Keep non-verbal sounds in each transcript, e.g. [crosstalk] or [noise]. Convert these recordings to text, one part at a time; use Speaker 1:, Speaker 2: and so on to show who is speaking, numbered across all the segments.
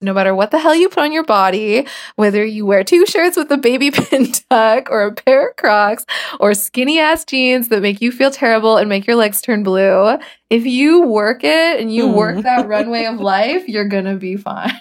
Speaker 1: no matter what the hell you put on your body, whether you wear two shirts with a baby [laughs] pin tuck or a pair of Crocs or skinny ass jeans that make you feel terrible and make your legs turn blue, if you work it and you mm. work that [laughs] runway of life, you're gonna be fine.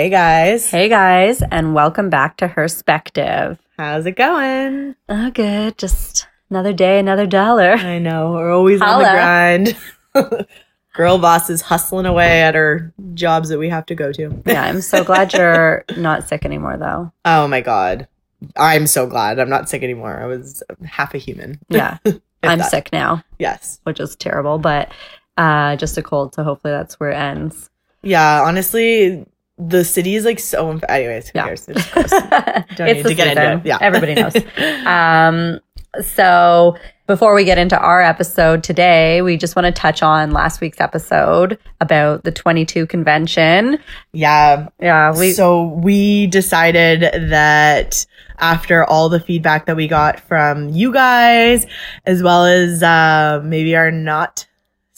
Speaker 2: Hey guys.
Speaker 3: Hey guys, and welcome back to Herspective.
Speaker 2: How's it going?
Speaker 3: Oh, good. Just another day, another dollar.
Speaker 2: I know. We're always Holla. on the grind. [laughs] Girl boss is hustling away at her jobs that we have to go to.
Speaker 3: yeah, I'm so glad you're [laughs] not sick anymore, though.
Speaker 2: Oh my God. I'm so glad I'm not sick anymore. I was half a human.
Speaker 3: Yeah. [laughs] I'm that. sick now.
Speaker 2: Yes.
Speaker 3: Which is terrible, but uh, just a cold. So hopefully that's where it ends.
Speaker 2: Yeah, honestly, the city is like so. Inf- Anyways, who yeah. cares? [laughs] It's, Don't
Speaker 3: it's need to get into it. Yeah, everybody knows. [laughs] um, so before we get into our episode today, we just want to touch on last week's episode about the 22 convention.
Speaker 2: Yeah.
Speaker 3: Yeah.
Speaker 2: We, so we decided that after all the feedback that we got from you guys, as well as uh, maybe our not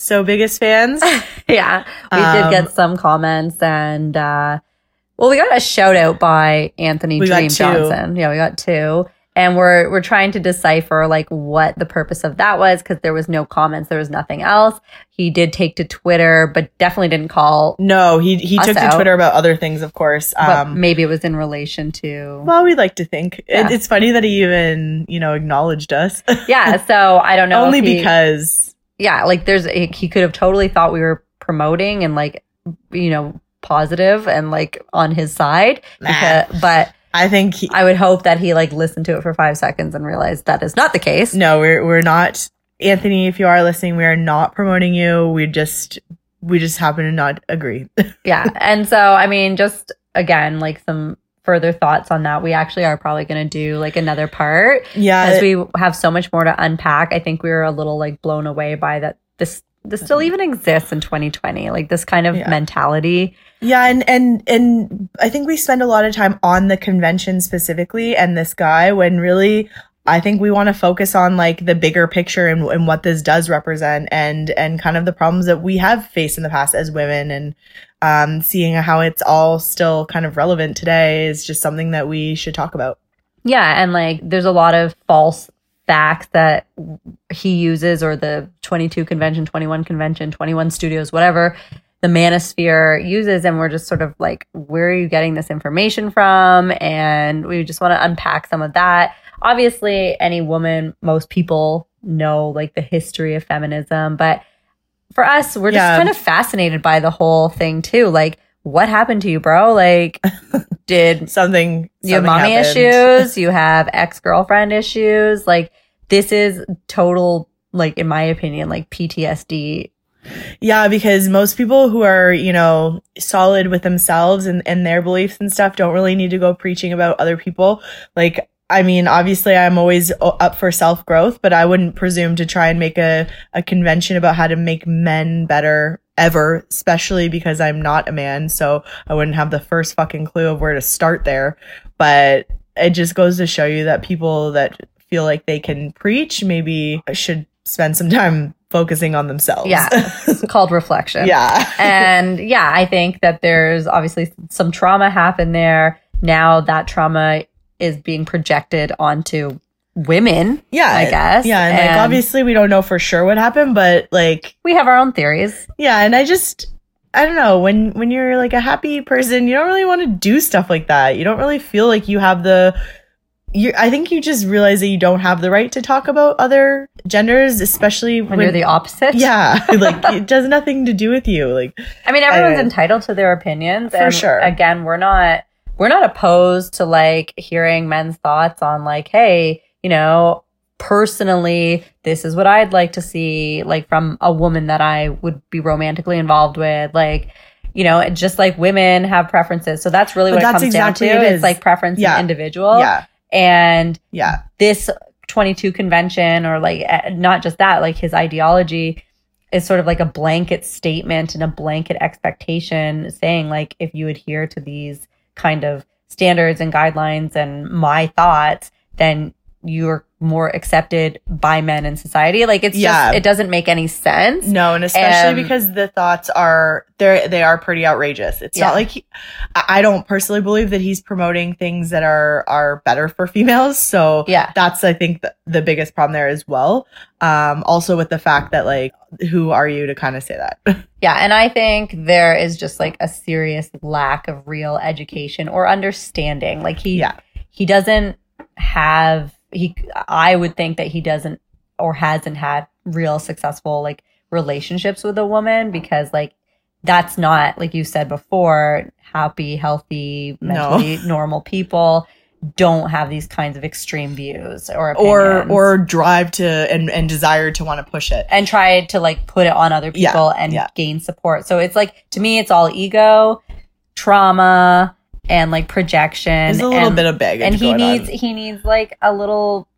Speaker 2: so biggest fans. [laughs]
Speaker 3: yeah. We um, did get some comments and uh well we got a shout out by Anthony Dream Johnson. Yeah, we got two. And we're we're trying to decipher like what the purpose of that was because there was no comments, there was nothing else. He did take to Twitter, but definitely didn't call.
Speaker 2: No, he he took out. to Twitter about other things, of course.
Speaker 3: Um, maybe it was in relation to.
Speaker 2: Well, we'd like to think yeah. it, it's funny that he even you know acknowledged us.
Speaker 3: yeah, so I don't know. [laughs]
Speaker 2: Only he, because
Speaker 3: yeah, like there's he could have totally thought we were promoting and like you know positive and like on his side, because, but.
Speaker 2: I think he,
Speaker 3: I would hope that he like listened to it for five seconds and realized that is not the case.
Speaker 2: No, we're we're not. Anthony, if you are listening, we are not promoting you. We just we just happen to not agree. [laughs]
Speaker 3: yeah, and so I mean, just again, like some further thoughts on that, we actually are probably going to do like another part.
Speaker 2: Yeah.
Speaker 3: As we have so much more to unpack. I think we were a little like blown away by that this this still even exists in 2020 like this kind of yeah. mentality
Speaker 2: yeah and and and i think we spend a lot of time on the convention specifically and this guy when really I think we want to focus on like the bigger picture and, and what this does represent and and kind of the problems that we have faced in the past as women and um, seeing how it's all still kind of relevant today is just something that we should talk about.
Speaker 3: Yeah, and like there's a lot of false facts that he uses or the 22 convention, 21 convention, 21 studios, whatever the manosphere uses and we're just sort of like where are you getting this information from and we just want to unpack some of that obviously any woman most people know like the history of feminism but for us we're just yeah. kind of fascinated by the whole thing too like what happened to you bro like [laughs] did
Speaker 2: something
Speaker 3: you have mommy happened. issues [laughs] you have ex-girlfriend issues like this is total like in my opinion like ptsd
Speaker 2: yeah, because most people who are, you know, solid with themselves and, and their beliefs and stuff don't really need to go preaching about other people. Like, I mean, obviously I'm always up for self growth, but I wouldn't presume to try and make a, a convention about how to make men better ever, especially because I'm not a man. So I wouldn't have the first fucking clue of where to start there. But it just goes to show you that people that feel like they can preach maybe should spend some time focusing on themselves.
Speaker 3: Yeah. It's [laughs] called reflection.
Speaker 2: yeah.
Speaker 3: and yeah, I think that there's obviously some trauma happened there. Now that trauma is being projected onto women.
Speaker 2: Yeah.
Speaker 3: I guess.
Speaker 2: Yeah. And, and like obviously we don't know for sure what happened, but like
Speaker 3: we have our own theories.
Speaker 2: Yeah. And I just I don't know, when when you're like a happy person, you don't really want to do stuff like that. You don't really feel like you have the you I think you just realize that you don't have the right to talk about other genders, especially
Speaker 3: when, when you're the opposite.
Speaker 2: Yeah, [laughs] like it does nothing to do with you. Like,
Speaker 3: I mean, everyone's I, entitled to their opinions.
Speaker 2: For sure.
Speaker 3: Again, we're not we're not opposed to like hearing men's thoughts on like, hey, you know, personally, this is what I'd like to see, like from a woman that I would be romantically involved with, like you know, just like women have preferences. So that's really but what that's it comes exactly down to. It it's like preference yeah. individual.
Speaker 2: Yeah.
Speaker 3: And
Speaker 2: yeah,
Speaker 3: this 22 convention or like eh, not just that, like his ideology is sort of like a blanket statement and a blanket expectation saying like if you adhere to these kind of standards and guidelines and my thoughts then you're more accepted by men in society like it's
Speaker 2: Yeah.
Speaker 3: just it doesn't make any sense
Speaker 2: No, and especially
Speaker 3: Um,
Speaker 2: because the thoughts are they they are pretty outrageous. It's
Speaker 3: Yeah.
Speaker 2: not like he, I don't personally believe that he's promoting things that are are better for females. So
Speaker 3: yeah
Speaker 2: that's I think the, the biggest problem there as well. Um, also with the fact that like who are you to kind of say that? [laughs]
Speaker 3: Yeah, and I think there is just like a serious lack of real education or understanding. Like he
Speaker 2: Yeah.
Speaker 3: he doesn't have he I would think that he doesn't or hasn't had real successful like relationships with a woman because like that's not like you said before happy healthy
Speaker 2: No.
Speaker 3: mentally normal people don't have these kinds of extreme views or
Speaker 2: or
Speaker 3: opinions.
Speaker 2: or drive to and and desire to want to push it.
Speaker 3: and try to like put it on other
Speaker 2: Yeah,
Speaker 3: people and
Speaker 2: yeah.
Speaker 3: gain support. So it's like to me, it's all ego, trauma, and like projection.
Speaker 2: There's a little
Speaker 3: and,
Speaker 2: bit of baggage.
Speaker 3: and he needs
Speaker 2: on.
Speaker 3: he needs like a little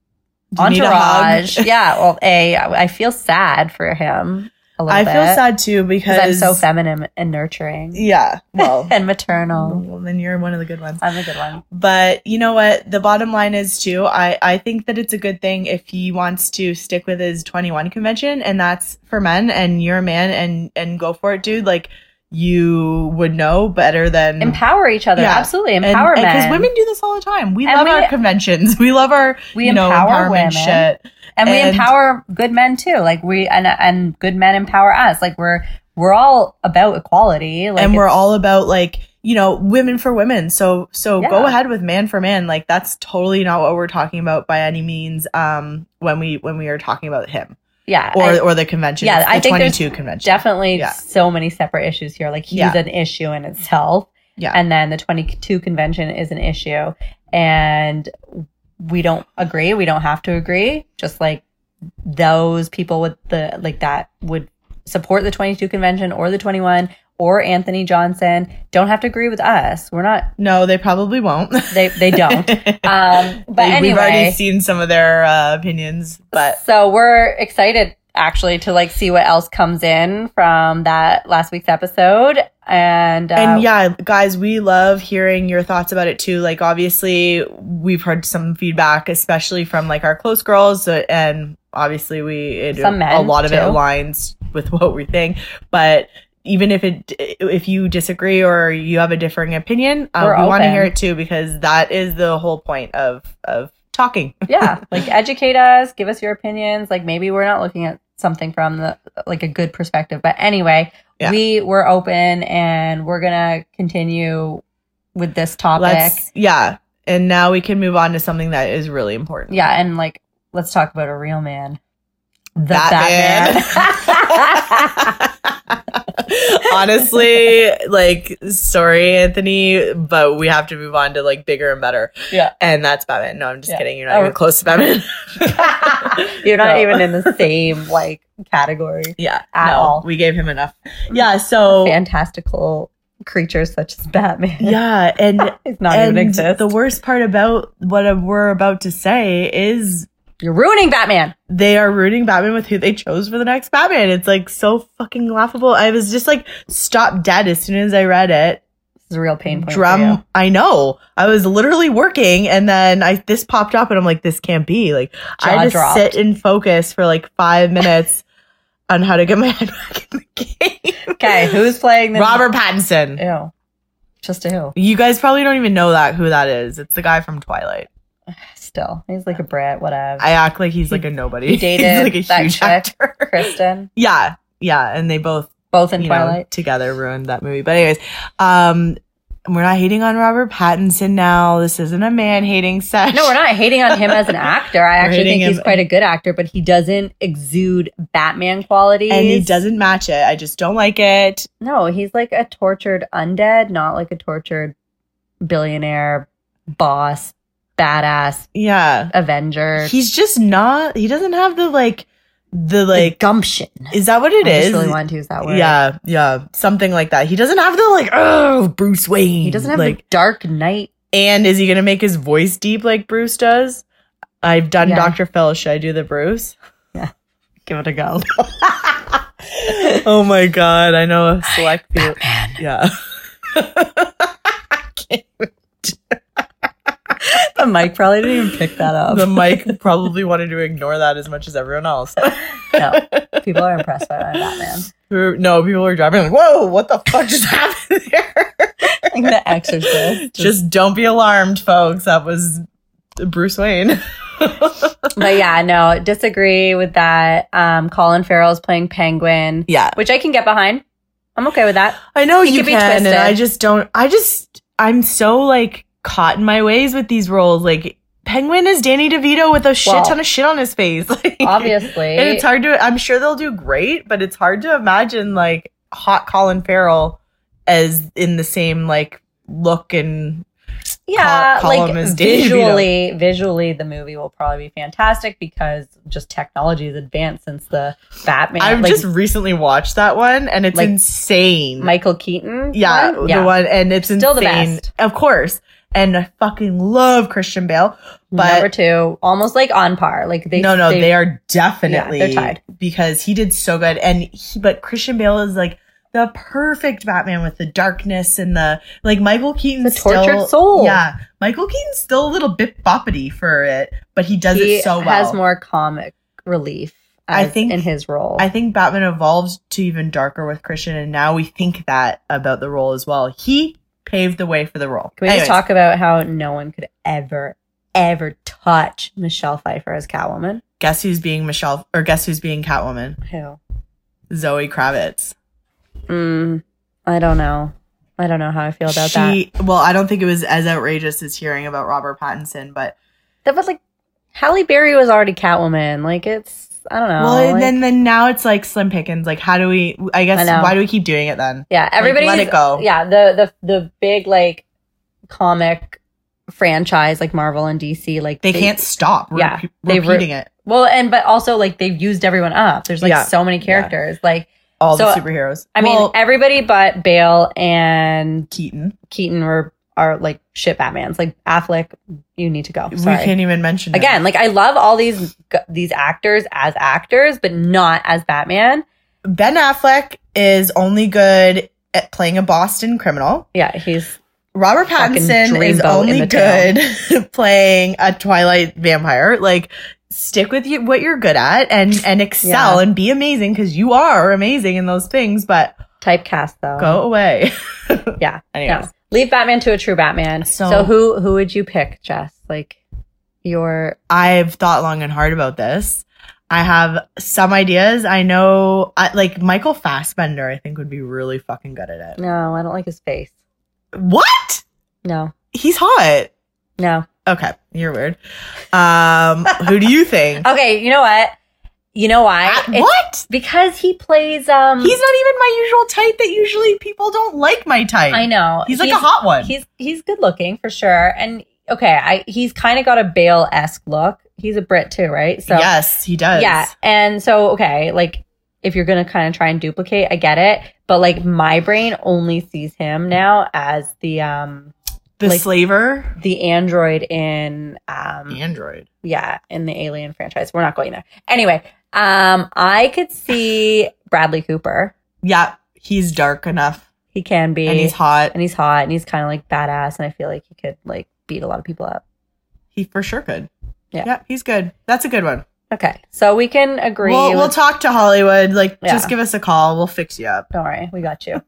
Speaker 2: need a
Speaker 3: entourage. [laughs] yeah. Well, a I feel sad for him. A little
Speaker 2: I
Speaker 3: bit,
Speaker 2: feel sad too because
Speaker 3: I'm so feminine and nurturing
Speaker 2: Yeah. Well, [laughs]
Speaker 3: and maternal.
Speaker 2: well, then you're one of the good ones.
Speaker 3: I'm a good one.
Speaker 2: But you know what? The bottom line is too. I I think that it's a good thing if he wants to stick with his 21 convention, and that's for men. And you're a man, and and go for it, dude. Like you would know better than
Speaker 3: Empower each other.
Speaker 2: Yeah.
Speaker 3: Absolutely. Empower men.
Speaker 2: because women do this all the time. We
Speaker 3: And
Speaker 2: love
Speaker 3: we-
Speaker 2: our conventions. [laughs] We love our
Speaker 3: we
Speaker 2: you know
Speaker 3: empower
Speaker 2: empowerment
Speaker 3: women.
Speaker 2: shit.
Speaker 3: and we empower good men too like we and and good men empower us like we're we're all about equality like
Speaker 2: and we're all about like you know women for women so so go ahead with man for man like that's totally not what we're talking about by any means um when we when we are talking about him
Speaker 3: yeah
Speaker 2: or
Speaker 3: I-
Speaker 2: or the convention.
Speaker 3: Yeah,
Speaker 2: It's
Speaker 3: I
Speaker 2: the
Speaker 3: think there's
Speaker 2: 22 convention.
Speaker 3: definitely
Speaker 2: Yeah.
Speaker 3: so many separate issues here. Like he's
Speaker 2: Yeah.
Speaker 3: an issue in itself.
Speaker 2: Yeah.
Speaker 3: and then the 22 convention is an issue. And we don't agree. We don't have to agree. Just like those people with the like that would support the 22 convention or the 21 or Anthony Johnson don't have to agree with us. We're not
Speaker 2: no they probably won't
Speaker 3: they they don't. [laughs] Um, but anyway,
Speaker 2: we've already seen some of their uh, opinions but
Speaker 3: so we're excited actually to like see what else comes in from that last week's episode. And, uh,
Speaker 2: and yeah guys we love hearing your thoughts about it too like obviously we've heard some feedback especially from like our close girls uh, and obviously we it, a lot of it aligns with what we think but even if it if you disagree or you have a differing opinion uh,
Speaker 3: We're
Speaker 2: want to hear it too because that is the whole point of of talking [laughs]
Speaker 3: yeah, like educate us, give us your opinions. Like maybe we're not looking at something from the like a good perspective, but anyway,
Speaker 2: Yeah.
Speaker 3: we we're open and we're gonna continue with this topic.
Speaker 2: let's yeah and now we can move on to something that is really important
Speaker 3: yeah, and like let's talk about a real man. The
Speaker 2: Batman.
Speaker 3: Batman. [laughs] [laughs]
Speaker 2: Honestly, like, sorry, Anthony, but we have to move on to like bigger and better.
Speaker 3: Yeah.
Speaker 2: And that's Batman. No, I'm just
Speaker 3: Yeah.
Speaker 2: kidding. You're not
Speaker 3: Oh.
Speaker 2: even close to Batman. [laughs]
Speaker 3: You're not
Speaker 2: No.
Speaker 3: even in the same like category.
Speaker 2: Yeah.
Speaker 3: At
Speaker 2: no,
Speaker 3: all.
Speaker 2: We gave him enough. Yeah. So,
Speaker 3: Fantastical creatures such as Batman.
Speaker 2: yeah. And,
Speaker 3: It's not
Speaker 2: and
Speaker 3: even exist.
Speaker 2: the worst part about what we're about to say is
Speaker 3: You're ruining Batman.
Speaker 2: they are ruining Batman with who they chose for the next Batman. It's like so fucking laughable. I was just like stopped dead as soon as I read it.
Speaker 3: This is a real pain point.
Speaker 2: drum i know i was literally working and then i this popped up and i'm like this can't be like i
Speaker 3: Jaw
Speaker 2: had to
Speaker 3: dropped.
Speaker 2: sit and focus for like five minutes [laughs] on how to get my head back in the game
Speaker 3: Okay, who's playing the
Speaker 2: robert pattinson
Speaker 3: Ew. Just a who?
Speaker 2: you guys probably don't even know that who that is it's the guy from twilight [laughs]
Speaker 3: Still, he's like a Brit. Whatever.
Speaker 2: i act like he's like a nobody
Speaker 3: he dated [laughs]
Speaker 2: he's like a
Speaker 3: that
Speaker 2: huge
Speaker 3: chick,
Speaker 2: actor [laughs]
Speaker 3: Kristen,
Speaker 2: yeah yeah and they both
Speaker 3: both in
Speaker 2: you know,
Speaker 3: Twilight.
Speaker 2: together ruined that movie. But anyways, um, we're not hating on Robert Pattinson now. This isn't a man hating session.
Speaker 3: No, we're not hating on him as an [laughs] actor. I actually think he's quite a good actor, but he doesn't exude Batman qualities.
Speaker 2: And he doesn't match it. I just don't like it.
Speaker 3: No, he's like a tortured undead, not like a tortured billionaire boss, badass
Speaker 2: Yeah.
Speaker 3: Avenger.
Speaker 2: He's just not, he doesn't have the like, the
Speaker 3: The
Speaker 2: like,
Speaker 3: gumption.
Speaker 2: is that what it
Speaker 3: I
Speaker 2: is?
Speaker 3: really wanted to use that word.
Speaker 2: yeah. Yeah. Something like that. He doesn't have the like, oh, Bruce Wayne.
Speaker 3: He doesn't have
Speaker 2: like,
Speaker 3: the Dark Knight.
Speaker 2: and is he going to make his voice deep like Bruce does? I've done
Speaker 3: Yeah.
Speaker 2: Dr. Phil. Should I do the Bruce?
Speaker 3: Yeah [laughs] give it a go. [laughs]
Speaker 2: oh my god, I know a select few. Yeah. [laughs] [laughs]
Speaker 3: the mic probably didn't even pick that up.
Speaker 2: the mic probably wanted to ignore that as much as everyone else. [laughs]
Speaker 3: no, people are impressed by my Batman.
Speaker 2: No, people were driving like, whoa, what the fuck just [laughs] happened there?
Speaker 3: Like the Exorcist.
Speaker 2: just just don't be alarmed, folks. That was Bruce Wayne.
Speaker 3: but yeah, no, disagree with that. Um, Colin Farrell's playing Penguin,
Speaker 2: yeah.
Speaker 3: which I can get behind. I'm okay with that.
Speaker 2: I know
Speaker 3: He
Speaker 2: you
Speaker 3: be
Speaker 2: can, and. I just don't. I just I'm so like caught in my ways with these roles. Like Penguin is Danny DeVito with a shit
Speaker 3: Well,
Speaker 2: ton of shit on his face. [laughs] Like,
Speaker 3: Obviously,
Speaker 2: and it's hard to. I'm sure they'll do great, but it's hard to imagine like hot Colin Farrell as in the same like look and
Speaker 3: yeah,
Speaker 2: call
Speaker 3: like
Speaker 2: as Danny
Speaker 3: visually, visually, the movie will probably be fantastic because just technology has advanced since the Batman.
Speaker 2: I've
Speaker 3: like,
Speaker 2: just recently watched that one and it's
Speaker 3: Like,
Speaker 2: insane.
Speaker 3: Michael Keaton.
Speaker 2: yeah,
Speaker 3: one?
Speaker 2: the one and it's
Speaker 3: Still the best.
Speaker 2: Of course. And I fucking love Christian Bale. But
Speaker 3: Number two, almost like on par. Like they,
Speaker 2: no, no, they, are definitely
Speaker 3: they're tied.
Speaker 2: because he did so good, and he, but Christian Bale is like the perfect Batman with the darkness and the like. Michael Keaton,
Speaker 3: The tortured
Speaker 2: still,
Speaker 3: soul.
Speaker 2: Yeah, Michael Keaton's still a little bit boppity for it, but he does
Speaker 3: he
Speaker 2: it so well.
Speaker 3: He has more comic relief.
Speaker 2: I think-
Speaker 3: in his role.
Speaker 2: I think Batman evolved to even darker with Christian, and now we think that about the role as well. He paved the way for the role.
Speaker 3: Can we
Speaker 2: Anyways,
Speaker 3: just talk about how no one could ever, ever touch Michelle Pfeiffer as Catwoman?
Speaker 2: Guess who's being Michelle, or guess who's being Catwoman?
Speaker 3: Who?
Speaker 2: Zoe Kravitz.
Speaker 3: Mm, I don't know. I don't know how I feel about that.
Speaker 2: well, I don't think it was as outrageous as hearing about Robert Pattinson, but
Speaker 3: That was like Halle Berry was already Catwoman. Like it's I don't know.
Speaker 2: well,
Speaker 3: like-
Speaker 2: and then then now it's like Slim Pickens. Like, how do we? I guess
Speaker 3: I
Speaker 2: why do we keep doing it then?
Speaker 3: yeah, everybody
Speaker 2: let it go.
Speaker 3: Yeah, the the the big like comic franchise like Marvel and DC like
Speaker 2: They, can't stop. Re-
Speaker 3: yeah, they re-
Speaker 2: repeating it.
Speaker 3: Well, and but also like they've used everyone up. There's like
Speaker 2: Yeah.
Speaker 3: so many characters. Like
Speaker 2: All
Speaker 3: so,
Speaker 2: the superheroes.
Speaker 3: I mean, everybody but Bale and
Speaker 2: Keaton.
Speaker 3: Keaton were are like shit Batmans. Like Affleck, you need to go.
Speaker 2: We can't even mention.
Speaker 3: Again, like I love all these these actors as actors, but not as Batman.
Speaker 2: Ben Affleck is only good at playing a Boston criminal.
Speaker 3: Yeah, he's
Speaker 2: Robert Pattinson is only good [laughs] playing a Twilight vampire. Like, stick with you, what you're good at and and excel
Speaker 3: Yeah.
Speaker 2: and be amazing because you are amazing in those things. But
Speaker 3: typecast though.
Speaker 2: go away.
Speaker 3: Yeah. [laughs]
Speaker 2: Anyways.
Speaker 3: No. Leave Batman to a true Batman.
Speaker 2: So-
Speaker 3: So, who who would you pick, Jess? Like your
Speaker 2: I've thought long and hard about this. I have some ideas. I know, I, like Michael Fassbender, I think would be really fucking good at it.
Speaker 3: No, I don't like his face.
Speaker 2: What?
Speaker 3: No.
Speaker 2: He's hot.
Speaker 3: No.
Speaker 2: Okay, you're weird. Um, who do you think? [laughs]
Speaker 3: Okay, you know what? You know why?
Speaker 2: What?
Speaker 3: Because he plays um
Speaker 2: He's not even my usual type. That usually people don't like my type.
Speaker 3: I know.
Speaker 2: He's like a hot one.
Speaker 3: He's he's good looking for sure. And okay, I he's kind of got a Bale esque look. He's a Brit too, right? So
Speaker 2: yes, he does.
Speaker 3: yeah. And so okay, like if you're gonna kind of try and duplicate, I get it. But like my brain only sees him now as the um
Speaker 2: the
Speaker 3: like-
Speaker 2: slaver
Speaker 3: the android in um
Speaker 2: android.
Speaker 3: yeah in the alien franchise we're not going there anyway um i could see bradley cooper
Speaker 2: Yeah, he's dark enough
Speaker 3: he can be
Speaker 2: and he's hot.
Speaker 3: and he's hot and he's kind of like badass and i feel like he could like beat a lot of people up
Speaker 2: He for sure could.
Speaker 3: Yeah.
Speaker 2: yeah, he's good. That's a good one.
Speaker 3: okay so we can agree
Speaker 2: We'll,
Speaker 3: with,
Speaker 2: we'll talk to Hollywood. Like,
Speaker 3: Yeah.
Speaker 2: just give us a call. We'll fix you up.
Speaker 3: don't worry we got you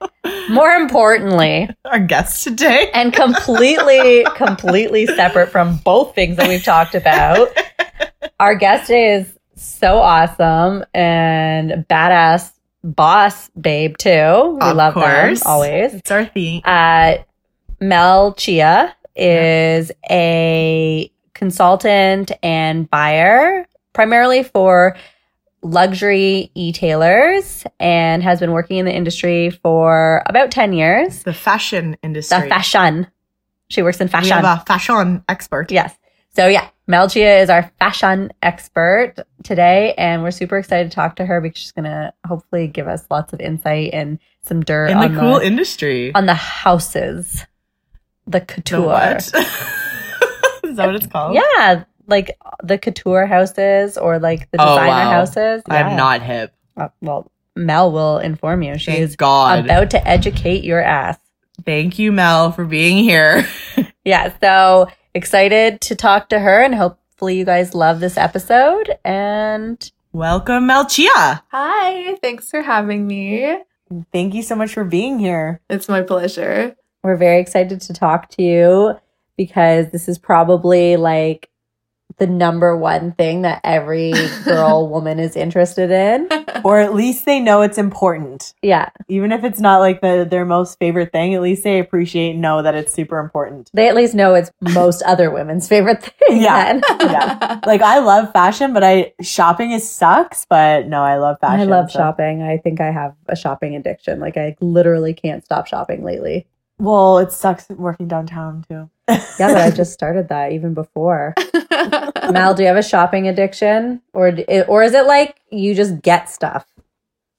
Speaker 3: [laughs] more importantly
Speaker 2: Our guest today.
Speaker 3: and completely completely separate from both things that we've talked about [laughs] our guest today is so awesome and badass boss babe too we
Speaker 2: Of
Speaker 3: love
Speaker 2: course.
Speaker 3: them always
Speaker 2: It's our theme.
Speaker 3: uh, mel chia is a consultant and buyer primarily for luxury e-tailers and has been working in the industry for about 10 years
Speaker 2: The fashion industry.
Speaker 3: the fashion. She works in
Speaker 2: We
Speaker 3: fashion.
Speaker 2: have a fashion expert.
Speaker 3: yes. So yeah, Melchia is our fashion expert today, and we're super excited to talk to her because she's gonna hopefully give us lots of insight and some dirt
Speaker 2: In the
Speaker 3: on
Speaker 2: cool
Speaker 3: the
Speaker 2: industry.
Speaker 3: on the houses, the
Speaker 2: The
Speaker 3: couture.
Speaker 2: what? [laughs] Is that what it's called?
Speaker 3: Yeah, like the couture houses or like the
Speaker 2: Oh,
Speaker 3: designer
Speaker 2: wow.
Speaker 3: houses.
Speaker 2: I'm not hip.
Speaker 3: Uh, well, Mel will inform you. She
Speaker 2: Thank
Speaker 3: is
Speaker 2: God.
Speaker 3: about to educate your ass.
Speaker 2: Thank you, Mel, for being here. [laughs]
Speaker 3: Yeah, so excited to talk to her and hopefully you guys love this episode. And
Speaker 2: Welcome, Melchia.
Speaker 1: Hi, thanks for having me.
Speaker 2: Thank you so much for being here.
Speaker 1: It's my pleasure.
Speaker 3: we're very excited to talk to you because this is probably like the number one thing that every girl [laughs] woman is interested in.
Speaker 2: Or at least they know it's important.
Speaker 3: Yeah,
Speaker 2: Even if it's not like the, their most favorite thing, at least they appreciate and know that it's super important.
Speaker 3: they at least know it's most other women's favorite thing.
Speaker 2: Yeah.
Speaker 3: then. [laughs]
Speaker 2: Yeah. Like I love fashion, but I shopping is sucks, but no, I love fashion.
Speaker 3: I love
Speaker 2: so-
Speaker 3: shopping. I think I have a shopping addiction. Like I literally can't stop shopping lately.
Speaker 2: Well, it sucks working downtown too.
Speaker 3: Yeah, but I [laughs] just started that even before. [laughs] Mal, do you have a shopping addiction, or or is it like you just get stuff?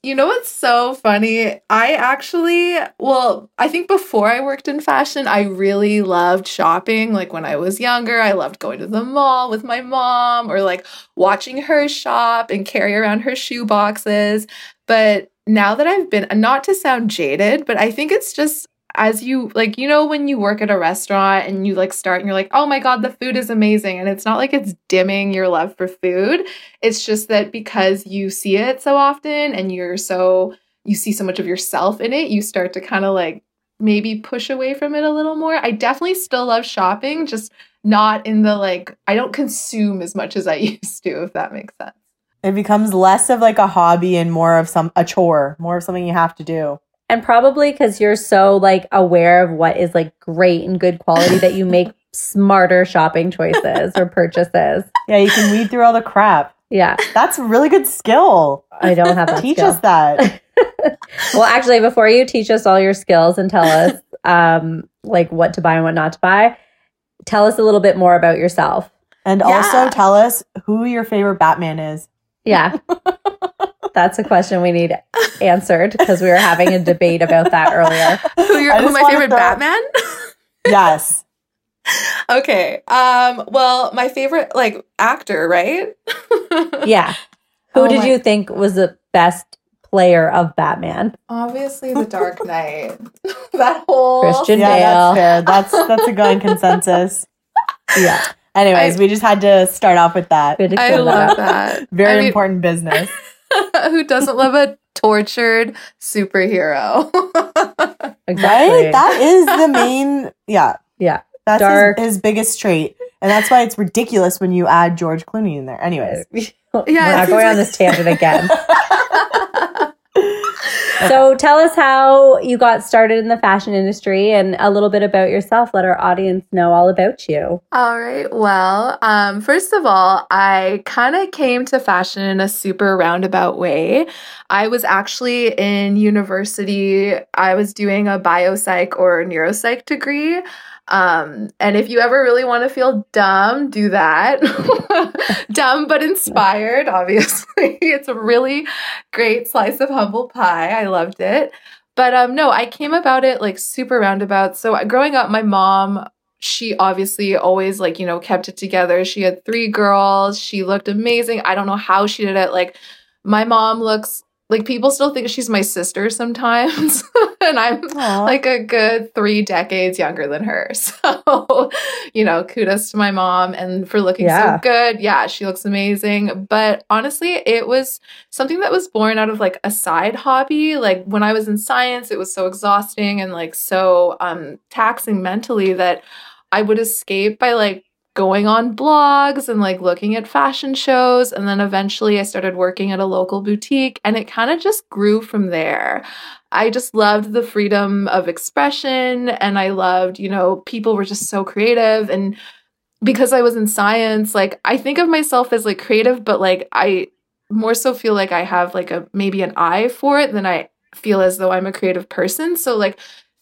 Speaker 1: You know what's so funny? I actually, well, I think before I worked in fashion, I really loved shopping. Like when I was younger, I loved going to the mall with my mom or like watching her shop and carry around her shoe boxes. But now that I've been, not to sound jaded, but I think it's just as you like, you know, when you work at a restaurant and you like start and you're like, oh my God, the food is amazing. And it's not like it's dimming your love for food. It's just that because you see it so often and you're so you see so much of yourself in it, you start to kind of like maybe push away from it a little more. I definitely still love shopping, just not in the like I don't consume as much as I [laughs] used to, if that makes sense.
Speaker 2: It becomes less of like a hobby and more of some a chore, more of something you have to do.
Speaker 3: And probably because you're so like aware of what is like great and good quality that you make [laughs] smarter shopping choices or purchases.
Speaker 2: Yeah, you can weed through all the crap.
Speaker 3: Yeah,
Speaker 2: That's a really good skill.
Speaker 3: I don't have that.
Speaker 2: Teach
Speaker 3: skill.
Speaker 2: us that. [laughs]
Speaker 3: Well, actually, before you teach us all your skills and tell us [laughs] um, like what to buy and what not to buy, tell us a little bit more about yourself.
Speaker 2: And
Speaker 1: Yeah.
Speaker 2: also tell us who your favorite Batman is.
Speaker 3: Yeah. That's a question we need answered because we were having a debate about that earlier.
Speaker 1: Who your who my favorite
Speaker 2: throw-
Speaker 1: Batman? [laughs]
Speaker 2: Yes.
Speaker 1: okay. Um well, my favorite like actor, right? [laughs]
Speaker 3: Yeah. Who
Speaker 1: Oh
Speaker 3: did
Speaker 1: my-
Speaker 3: you think was the best player of Batman?
Speaker 1: Obviously The Dark Knight. [laughs] that whole
Speaker 3: Christian
Speaker 2: yeah,
Speaker 3: Bale.
Speaker 2: that's fair. That's that's a going consensus.
Speaker 3: Yeah.
Speaker 2: Anyways,
Speaker 1: I-
Speaker 2: we just had to start off with that.
Speaker 1: I
Speaker 3: clear that
Speaker 1: love that.
Speaker 2: Very
Speaker 1: I mean,
Speaker 2: important business. [laughs]
Speaker 1: Who doesn't love a tortured superhero? [laughs]
Speaker 3: Exactly.
Speaker 2: Right? That is the main yeah.
Speaker 3: yeah.
Speaker 2: That's
Speaker 3: Dark.
Speaker 2: his, his biggest trait. And that's why it's ridiculous when you add George Clooney in there. Anyways. [laughs]
Speaker 1: Yeah,
Speaker 3: We're
Speaker 1: not
Speaker 3: going
Speaker 1: seems
Speaker 3: on this tangent again. So tell us how you got started in the fashion industry and a little bit about yourself. Let our audience know all about you.
Speaker 1: All right. Well, um, first of all, I kind of came to fashion in a super roundabout way. I was actually in university, I was doing a biopsych or neuropsych degree. Um, and if you ever really want to feel dumb, do that. [laughs] dumb but inspired, obviously. [laughs] it's a really great slice of humble pie. I loved it. But um, no, I came about it like super roundabout. So uh, growing up, my mom she obviously always like you know kept it together she had three girls she looked amazing i don't know how she did it like my mom looks like people still think she's my sister sometimes [laughs] [laughs] and i'm
Speaker 2: Aw.
Speaker 1: like a good three decades younger than her [laughs] so you know kudos to my mom and for looking
Speaker 3: Yeah.
Speaker 1: so good yeah she looks amazing but honestly it was something that was born out of like a side hobby like when i was in science it was so exhausting and like so um taxing mentally that i would escape by like going on blogs and like looking at fashion shows. And then eventually i started working at a local boutique and it kind of just grew from there. I just loved the freedom of expression and i loved you know people were just so creative. And because i was in science like i think of myself as like creative but like i more so feel like I have like a maybe an eye for it than I feel as though I'm a creative person. So like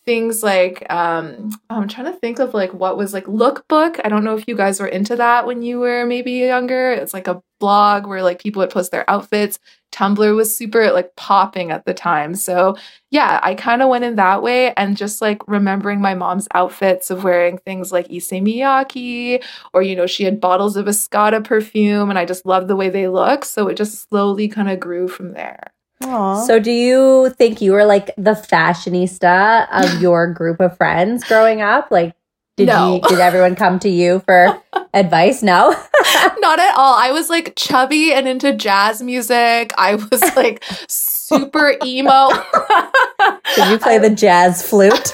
Speaker 1: things like um I'm trying to think of like what was like lookbook. I don't know if you guys were into that when you were maybe younger. It's like a blog where like people would post their outfits. Tumblr was super like popping at the time. So yeah, I kind of went in that way and just like remembering my mom's outfits of wearing things like Issey Miyake or you know she had bottles of Escada perfume and I just loved the way they look so it just slowly kind of grew from there
Speaker 2: Aw.
Speaker 3: So, do you think you were like the fashionista of [laughs] your group of friends growing up? Like, did
Speaker 1: No.
Speaker 3: you did everyone come to you for [laughs] advice? No.
Speaker 1: Not at all. I was like chubby and into jazz music. I was [laughs] like super emo. [laughs]
Speaker 3: Did you play the jazz flute? [laughs]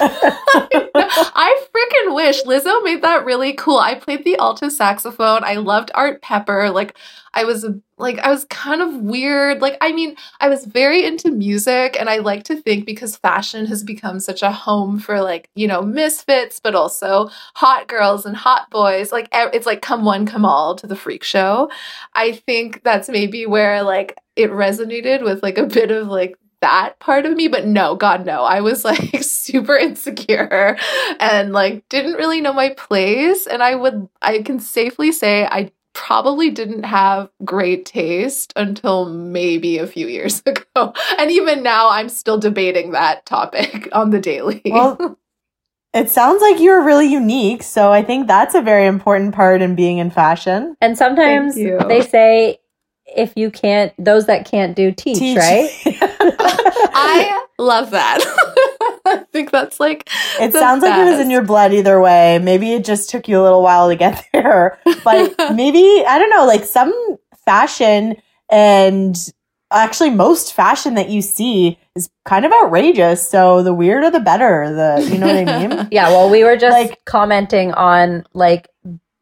Speaker 1: I freaking wish Lizzo made that really cool. I played the alto saxophone. I loved Art Pepper. Like I was like I was kind of weird. Like I mean, I was very into music and I like to think because fashion has become such a home for like, you know, misfits but also hot girls and hot boys. Like it's like come one come all to the freak show. I think that's maybe where like it resonated with like a bit of like that part of me but no god no i was like [laughs] super insecure and like didn't really know my place and i would i can safely say i probably didn't have great taste until maybe a few years [laughs] ago and even now i'm still debating that topic [laughs] on the daily
Speaker 2: Well, it sounds like you're really unique. So I think that's a very important part in being in fashion.
Speaker 3: And sometimes they say if you can't, those that can't do teach,
Speaker 2: Teach.
Speaker 3: right? [laughs]
Speaker 1: i love that [laughs] i think that's like
Speaker 2: It
Speaker 1: the
Speaker 2: sounds like it was in your blood either way. Maybe it just took you a little while to get [laughs] there. But maybe, I don't know, like some fashion and actually most fashion that you see is kind of outrageous. So the weirder the better. The you know what I mean?
Speaker 3: Yeah. Well, we were just
Speaker 2: Like-
Speaker 3: commenting on like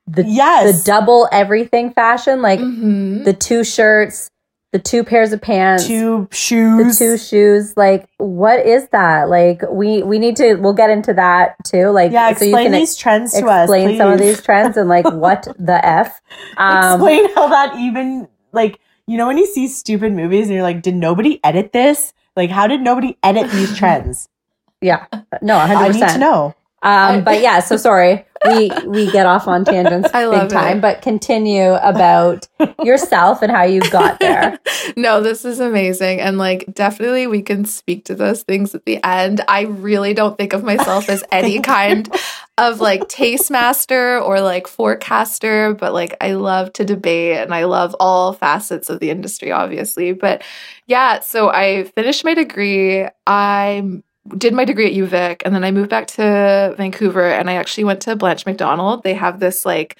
Speaker 3: the
Speaker 2: Yes.
Speaker 3: the double everything fashion, like
Speaker 1: Mhm.
Speaker 3: the two shirts, the two pairs of pants,
Speaker 2: two shoes, the
Speaker 3: two shoes. Like, what is that? Like, we we need to. We'll get into that too. Like,
Speaker 2: yeah,
Speaker 3: so you
Speaker 2: explain
Speaker 3: can
Speaker 2: these trends to us.
Speaker 3: explain some of these trends and like what [laughs] the f. Um,
Speaker 2: explain how that even like you know when you see stupid movies and you're like, did nobody edit this? Like, how did nobody edit these [laughs] trends?
Speaker 3: yeah, no,
Speaker 2: I
Speaker 3: hundred
Speaker 2: need to know.
Speaker 3: Um, but yeah, so sorry, we we get off on tangents [laughs]
Speaker 1: I
Speaker 3: big time.
Speaker 1: it.
Speaker 3: But continue about [laughs] yourself and how you got there. [laughs]
Speaker 1: no, this is amazing. And like, definitely we can speak to those things at the end. I really don't think of myself as any kind of like tastemaster or like forecaster, but like, I love to debate and I love all facets of the industry, obviously. But yeah, so I finished my degree. I did my degree at UVic and then I moved back to Vancouver and I actually went to Blanche Macdonald. They have this like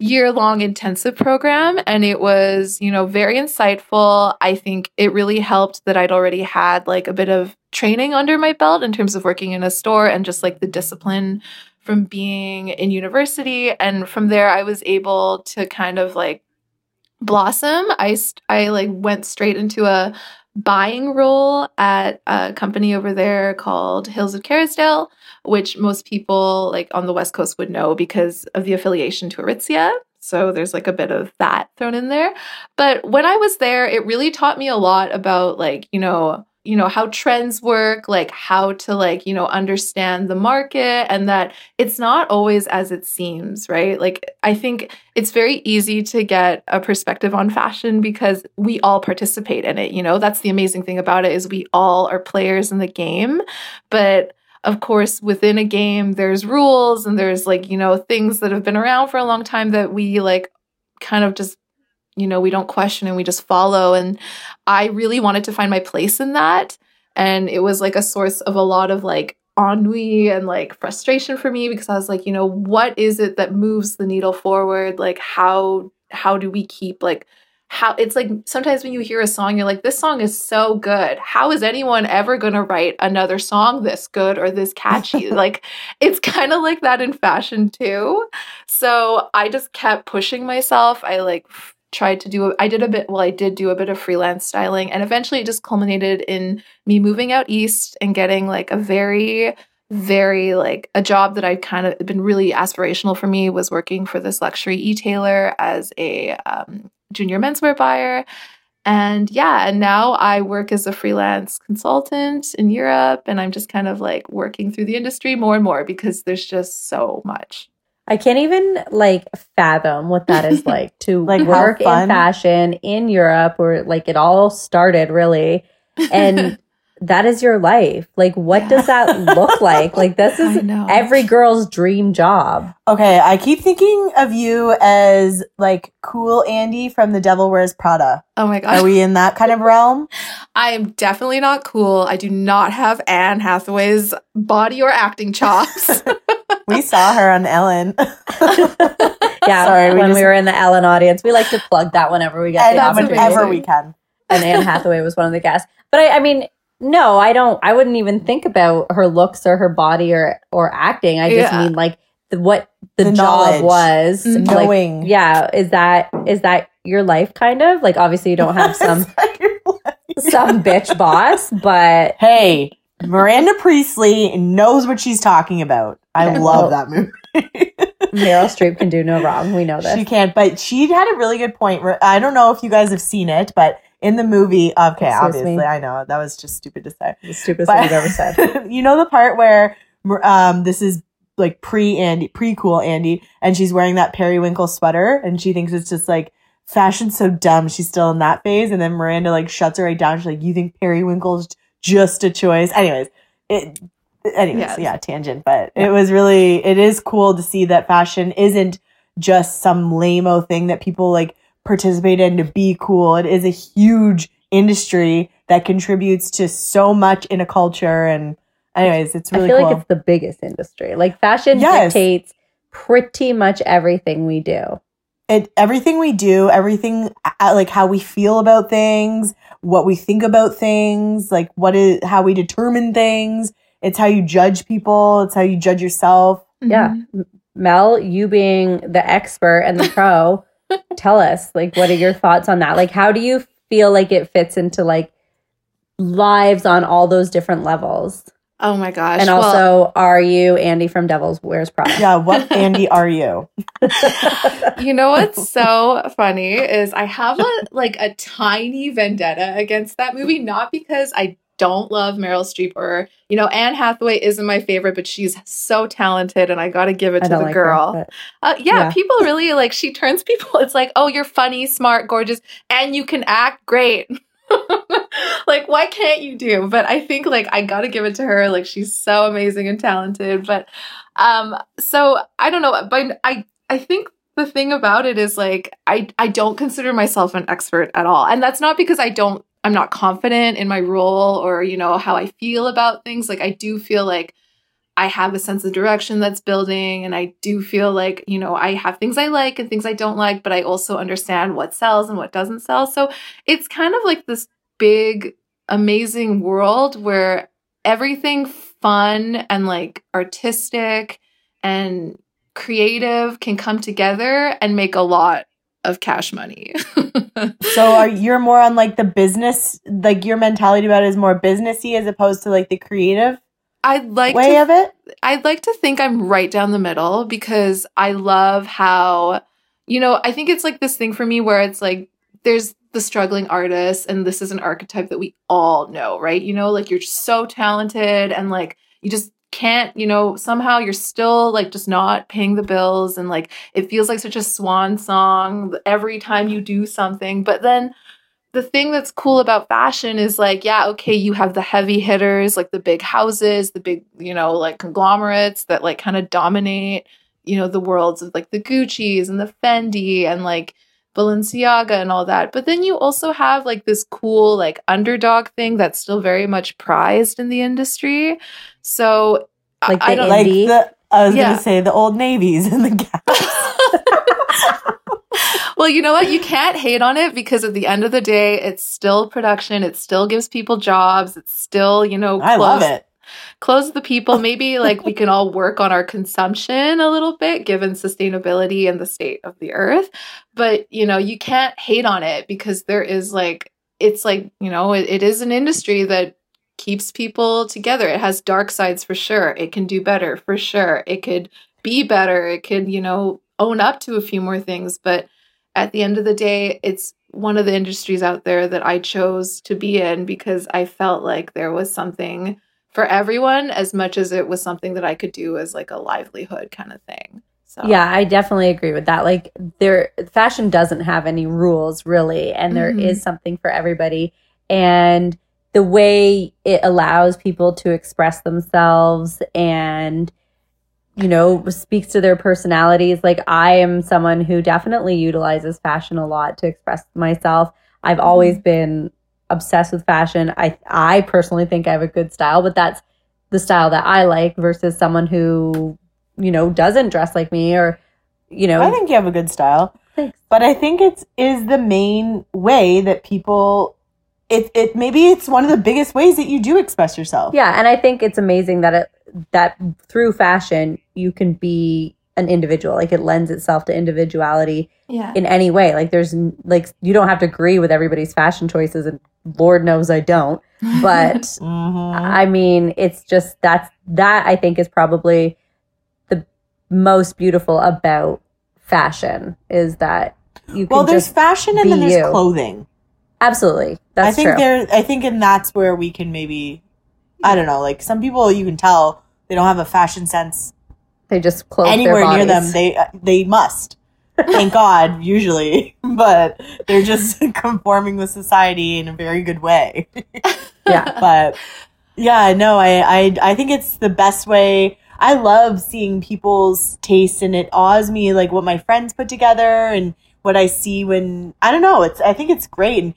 Speaker 1: year long intensive program and it was, you know, very insightful. I think it really helped that I'd already had like a bit of training under my belt in terms of working in a store and just like the discipline from being in university and from there I was able to kind of like blossom. I I like went straight into a buying role at a company over there called Hills of Kerrisdale, which most people like on the West Coast would know because of the affiliation to Aritzia. So there's like a bit of that thrown in there. But when I was there, it really taught me a lot about like, you know, you know how trends work, like how to like, you know, understand the market and that it's not always as it seems, right? Like I think it's very easy to get a perspective on fashion because we all participate in it, you know? That's the amazing thing about it is we all are players in the game. But of course, within a game there's rules and there's like, you know, things that have been around for a long time that we like kind of just you know, we don't question and we just follow and I really wanted to find my place in that and it was like a source of a lot of like ennui and like frustration for me because I was like, you know, what is it that moves the needle forward? Like how how do we keep like how it's like sometimes when you hear a song you're like this song is so good. How is anyone ever going to write another song this good or this catchy? [laughs] like it's kind of like that in fashion too. So I just kept pushing myself. I like tried to do I did a bit well I did do a bit of freelance styling and eventually it just culminated in me moving out east and getting like a very very like a job that I've kind of been really aspirational for me was working for this luxury e-tailer as a um, junior menswear buyer. And yeah and now I work as a freelance consultant in Europe and I'm just kind of like working through the industry more and more because there's just so much
Speaker 3: I can't even like fathom what that is [laughs] like to
Speaker 2: Like,
Speaker 3: work in fashion in Europe where like it all started really. And [laughs] that is your life. Like, what does that look like? Like, this [laughs] is every girl's dream job.
Speaker 2: Okay, I keep thinking of you as like cool Andy from The Devil Wears Prada.
Speaker 1: Oh my god.
Speaker 2: Are we in that kind of realm?
Speaker 1: I am definitely not cool. I do not have Anne Hathaway's body or acting chops.
Speaker 2: We saw her on Ellen. [laughs]
Speaker 3: Yeah,
Speaker 2: Sorry,
Speaker 3: when we
Speaker 2: just-
Speaker 3: were in the Ellen audience, we like to plug that whenever we get the
Speaker 2: and
Speaker 1: That's
Speaker 3: opportunity.
Speaker 2: whenever we can.
Speaker 3: and Anne Hathaway was one of the guests. But I, I mean, no, I don't. I wouldn't even think about her looks or her body or or acting. I just
Speaker 1: Yeah.
Speaker 3: mean like the, what the,
Speaker 2: The
Speaker 3: job
Speaker 2: knowledge.
Speaker 3: was.
Speaker 1: Mhm.
Speaker 3: Like,
Speaker 2: Knowing.
Speaker 3: yeah, is that is that your life kind of like? Obviously, you don't have [laughs] some some bitch boss, but
Speaker 2: hey, Miranda Priestly knows what she's talking about. I love that movie.
Speaker 3: Meryl [laughs] Streep can do no wrong. We know this.
Speaker 2: She can't, but she had a really good point. I don't know if you guys have seen it, but in the movie, okay,
Speaker 3: Excuse
Speaker 2: obviously,
Speaker 3: me.
Speaker 2: I know that was just stupid to say.
Speaker 3: The stupidest
Speaker 2: But-
Speaker 3: thing you've ever said. [laughs]
Speaker 2: you know the part where um this is like pre Andy, pre cool Andy, and she's wearing that periwinkle sweater, and she thinks it's just like fashion's so dumb. She's still in that phase, and then Miranda like shuts her right down. She's like, "You think periwinkle's just a choice?" Anyways, it. Anyways,
Speaker 1: Yes.
Speaker 2: yeah, tangent, but it was really, it is cool to see that fashion isn't just some lame-o thing that people like participate in to be cool. It is a huge industry that contributes to so much in a culture. And anyways, it's really
Speaker 3: I feel
Speaker 2: cool.
Speaker 3: like it's the biggest industry. Like fashion
Speaker 2: Yes.
Speaker 3: dictates pretty much everything we do.
Speaker 2: It everything we do, everything uh, like how we feel about things, what we think about things, like what is how we determine things. It's how you judge people. It's how you judge yourself.
Speaker 3: Yeah.
Speaker 1: Mhm.
Speaker 3: Mel, you being the expert and the [laughs] pro, tell us like what are your thoughts on that? Like how do you feel like it fits into like lives on all those different levels?
Speaker 1: Oh my gosh.
Speaker 3: and
Speaker 1: Well,
Speaker 3: also, are you Andy from Devil's Wears Prada?
Speaker 2: Yeah, what [laughs] Andy are you? [laughs]
Speaker 1: you know what's so funny is I have a like a tiny vendetta against that movie, not because I don't love Meryl Streep or you know Anne Hathaway isn't my favorite, but she's so talented, and I got to give it to the
Speaker 3: like her,
Speaker 1: girl.
Speaker 3: but-
Speaker 1: Uh, yeah,
Speaker 3: Yeah.
Speaker 1: people really like she turns people. It's like, oh, you're funny, smart, gorgeous, and you can act great. [laughs] like, why can't you do? But I think like I gotta give it to her. Like she's so amazing and talented. But um, so I don't know. But I I think the thing about it is like I I don't consider myself an expert at all, and that's not because I don't. I'm not confident in my role or you know how I feel about things. Like I do feel like I have a sense of direction that's building, and I do feel like, you know, I have things I like and things I don't like, but I also understand what sells and what doesn't sell. So it's kind of like this big, amazing world where everything fun and like artistic and creative can come together and make a lot of cash money. [laughs]
Speaker 2: So are you're more on like the business, like your mentality about it is more businessy as opposed to like the creative
Speaker 1: I'd like
Speaker 2: way
Speaker 1: to
Speaker 2: of it?
Speaker 1: I'd like to think I'm right down the middle because I love how, you know, I think it's like this thing for me where it's like there's the struggling artist, and this is an archetype that we all know, right? You know, like you're just so talented and like you just can't, you know, somehow you're still like just not paying the bills, and like it feels like such a swan song every time you do something. But then the thing that's cool about fashion is like, yeah, okay, you have the heavy hitters, like the big houses, the big, you know, like conglomerates that like kind of dominate, you know, the worlds of like the Gucci's and the Fendi and like Balenciaga and all that. But then you also have like this cool, like underdog thing that's still very much prized in the industry. So I-
Speaker 3: Like
Speaker 1: I don't
Speaker 2: Like the I was
Speaker 1: Yeah.
Speaker 2: gonna say the old navies and the [laughs] gas.
Speaker 1: Well, you know what? You can't hate on it because at the end of the day, it's still production. It still gives people jobs. It's still, you know,
Speaker 2: I love
Speaker 1: close-
Speaker 2: it.
Speaker 1: Close the people. Maybe like we can all work on our consumption a little bit given sustainability and the state of the earth. But, you know, you can't hate on it because there is like, it's like, you know, it, it is an industry that keeps people together. It has dark sides for sure. It can do better for sure. It could be better. It could, you know, own up to a few more things. But at the end of the day, it's one of the industries out there that I chose to be in because I felt like there was something for everyone as much as it was something that I could do as like a livelihood kind of thing. So
Speaker 3: Yeah, I definitely agree with that. Like there fashion doesn't have any rules really and there is
Speaker 1: Mhm.
Speaker 3: something for everybody and the way it allows people to express themselves and you know speaks to their personalities like i am someone who definitely utilizes fashion a lot to express myself i've always
Speaker 2: Mm-hmm.
Speaker 3: been obsessed with fashion i i personally think i have a good style but that's the style that i like versus someone who you know doesn't dress like me or you know
Speaker 2: I think you have a good style.
Speaker 3: Thanks.
Speaker 2: But I think it's is the main way that people it it maybe it's one of the biggest ways that you do express yourself.
Speaker 3: Yeah, and I think it's amazing that it that through fashion you can be an individual. Like it lends itself to individuality
Speaker 1: Yeah.
Speaker 3: in any way. Like there's like you don't have to agree with everybody's fashion choices, and Lord knows I don't. But [laughs] [laughs]
Speaker 2: Mhm.
Speaker 3: I mean, it's just that's that I think is probably the most beautiful about fashion is that you can
Speaker 2: Well, there's
Speaker 3: just
Speaker 2: fashion and
Speaker 3: be
Speaker 2: then there's
Speaker 3: you.
Speaker 2: clothing.
Speaker 3: absolutely that's
Speaker 2: I think
Speaker 3: true.
Speaker 2: there I think and that's where we can maybe I don't know, like some people you can tell they don't have a fashion sense
Speaker 3: They just close
Speaker 2: anywhere
Speaker 3: their
Speaker 2: near them. They uh, they must. Thank [laughs] God, usually, [laughs] but they're just [laughs] conforming with society in a very good way.
Speaker 3: yeah,
Speaker 2: but yeah, no, I, I I think it's the best way. I love seeing people's taste, and it awes me like what my friends put together and what I see when I don't know. It's I think it's great, and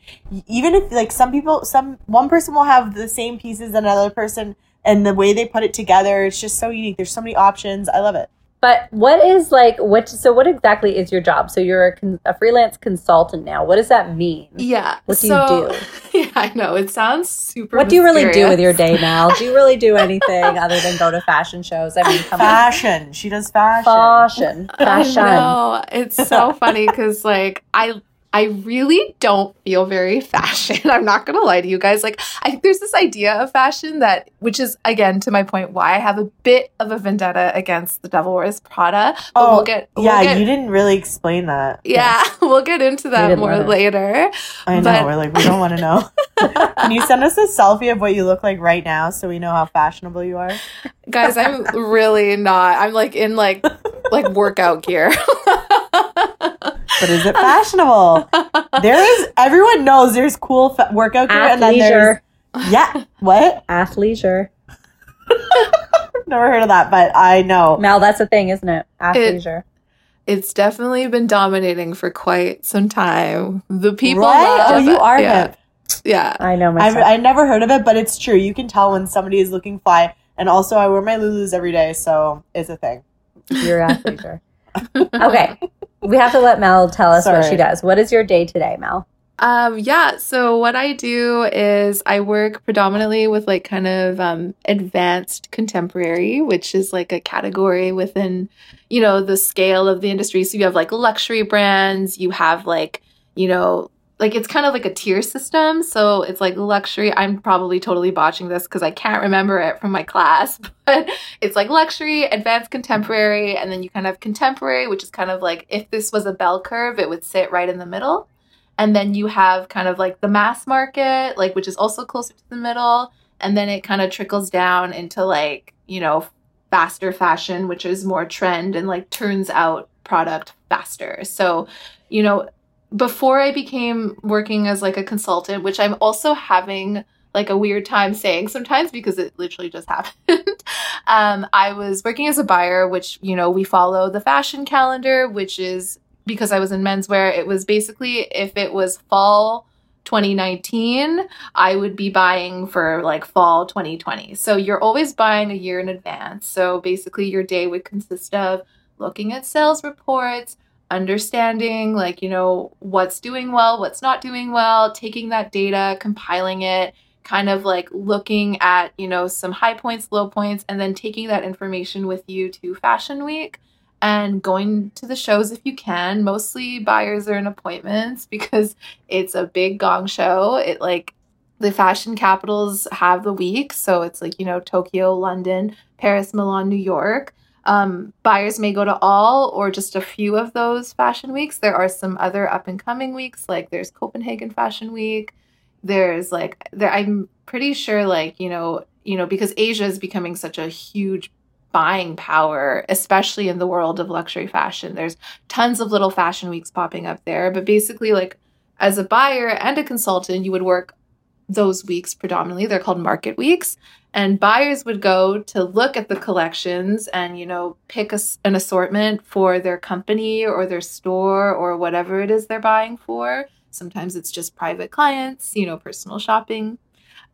Speaker 2: even if like some people, some one person will have the same pieces as another person, and the way they put it together, it's just so unique. There's so many options. I love it.
Speaker 3: But what is like what? So what exactly is your job? So you're a, con, a freelance consultant now. What does that mean?
Speaker 1: Yeah.
Speaker 3: What do
Speaker 1: so,
Speaker 3: you do [laughs]
Speaker 1: Yeah, I know. It sounds super.
Speaker 3: What do you really do with your day, now Do you really do [laughs] anything other than go to fashion shows? I mean, come on,
Speaker 2: Fashion. She does fashion.
Speaker 3: fashion, [laughs]
Speaker 1: I
Speaker 3: fashion.
Speaker 1: know. It's so funny because like I I really don't feel very fashion. [laughs] I'm not gonna lie to you guys. Like I think there's this idea of fashion that which is again to my point why I have a bit of a vendetta against the Devil Wears Prada. But
Speaker 2: Oh,
Speaker 1: we'll get we'll
Speaker 2: Yeah,
Speaker 1: get-
Speaker 2: you didn't really explain that.
Speaker 1: yeah, [laughs] we'll get into that more later.
Speaker 2: I know.
Speaker 1: But-
Speaker 2: we're like, we don't want to know. [laughs] Can you send us a selfie of what you look like right now so we know how fashionable you are?
Speaker 1: Guys, I'm really not. I'm like in like like workout gear.
Speaker 2: But is it [laughs] fashionable? there is. Everyone knows there's cool fa- workout gear, and then there's yeah. What? [laughs]
Speaker 3: athleisure. [laughs]
Speaker 2: Never heard of that, but I know.
Speaker 3: Mel, that's a thing, isn't it? Athleisure.
Speaker 1: it's definitely been dominating for quite some time. The people
Speaker 2: right?
Speaker 1: love
Speaker 2: Oh, you are
Speaker 1: yeah,
Speaker 2: hip.
Speaker 1: Yeah.
Speaker 3: I know
Speaker 2: I've,
Speaker 3: myself.
Speaker 2: I never heard of it, but it's true. You can tell when somebody is looking fly. And also, I wear my Lulus every day, so it's a thing.
Speaker 3: You're athleisure. okay, we have to let Mel tell us what she does. What is your day today, Mel?
Speaker 1: Um, yeah, so what I do is I work predominantly with like kind of um, advanced contemporary, which is like a category within, you know, the scale of the industry. So you have like luxury brands, you have like, you know, like it's kind of like a tier system. So it's like luxury. I'm probably totally botching this because I can't remember it from my class, [laughs] but it's like luxury, advanced contemporary, and then you kind of have contemporary, which is kind of like if this was a bell curve, it would sit right in the middle and then you have kind of like the mass market like which is also closer to the middle and then it kind of trickles down into like you know faster fashion which is more trend and like turns out product faster so you know before i became working as like a consultant which i'm also having like a weird time saying sometimes because it literally just [laughs] happened um, i was working as a buyer which you know we follow the fashion calendar which is because I was in menswear, it was basically if it was fall 2019, I would be buying for like fall 2020. So you're always buying a year in advance. So basically, your day would consist of looking at sales reports, understanding like, you know, what's doing well, what's not doing well, taking that data, compiling it, kind of like looking at, you know, some high points, low points, and then taking that information with you to Fashion Week and going to the shows if you can. Mostly buyers are in appointments because it's a big gong show. It like the fashion capitals have the week, so it's like you know Tokyo, London, Paris, Milan, New York. Um, buyers may go to all or just a few of those fashion weeks. There are some other up and coming weeks, like there's Copenhagen Fashion Week. There's like there. I'm pretty sure, like you know, you know, because Asia is becoming such a huge buying power, especially in the world of luxury fashion. There's tons of little fashion weeks popping up there. But basically, like as a buyer and a consultant, you would work those weeks predominantly. They're called market weeks. And buyers would go to look at the collections and, you know, pick a, an assortment for their company or their store or whatever it is they're buying for. Sometimes it's just private clients, you know, personal shopping.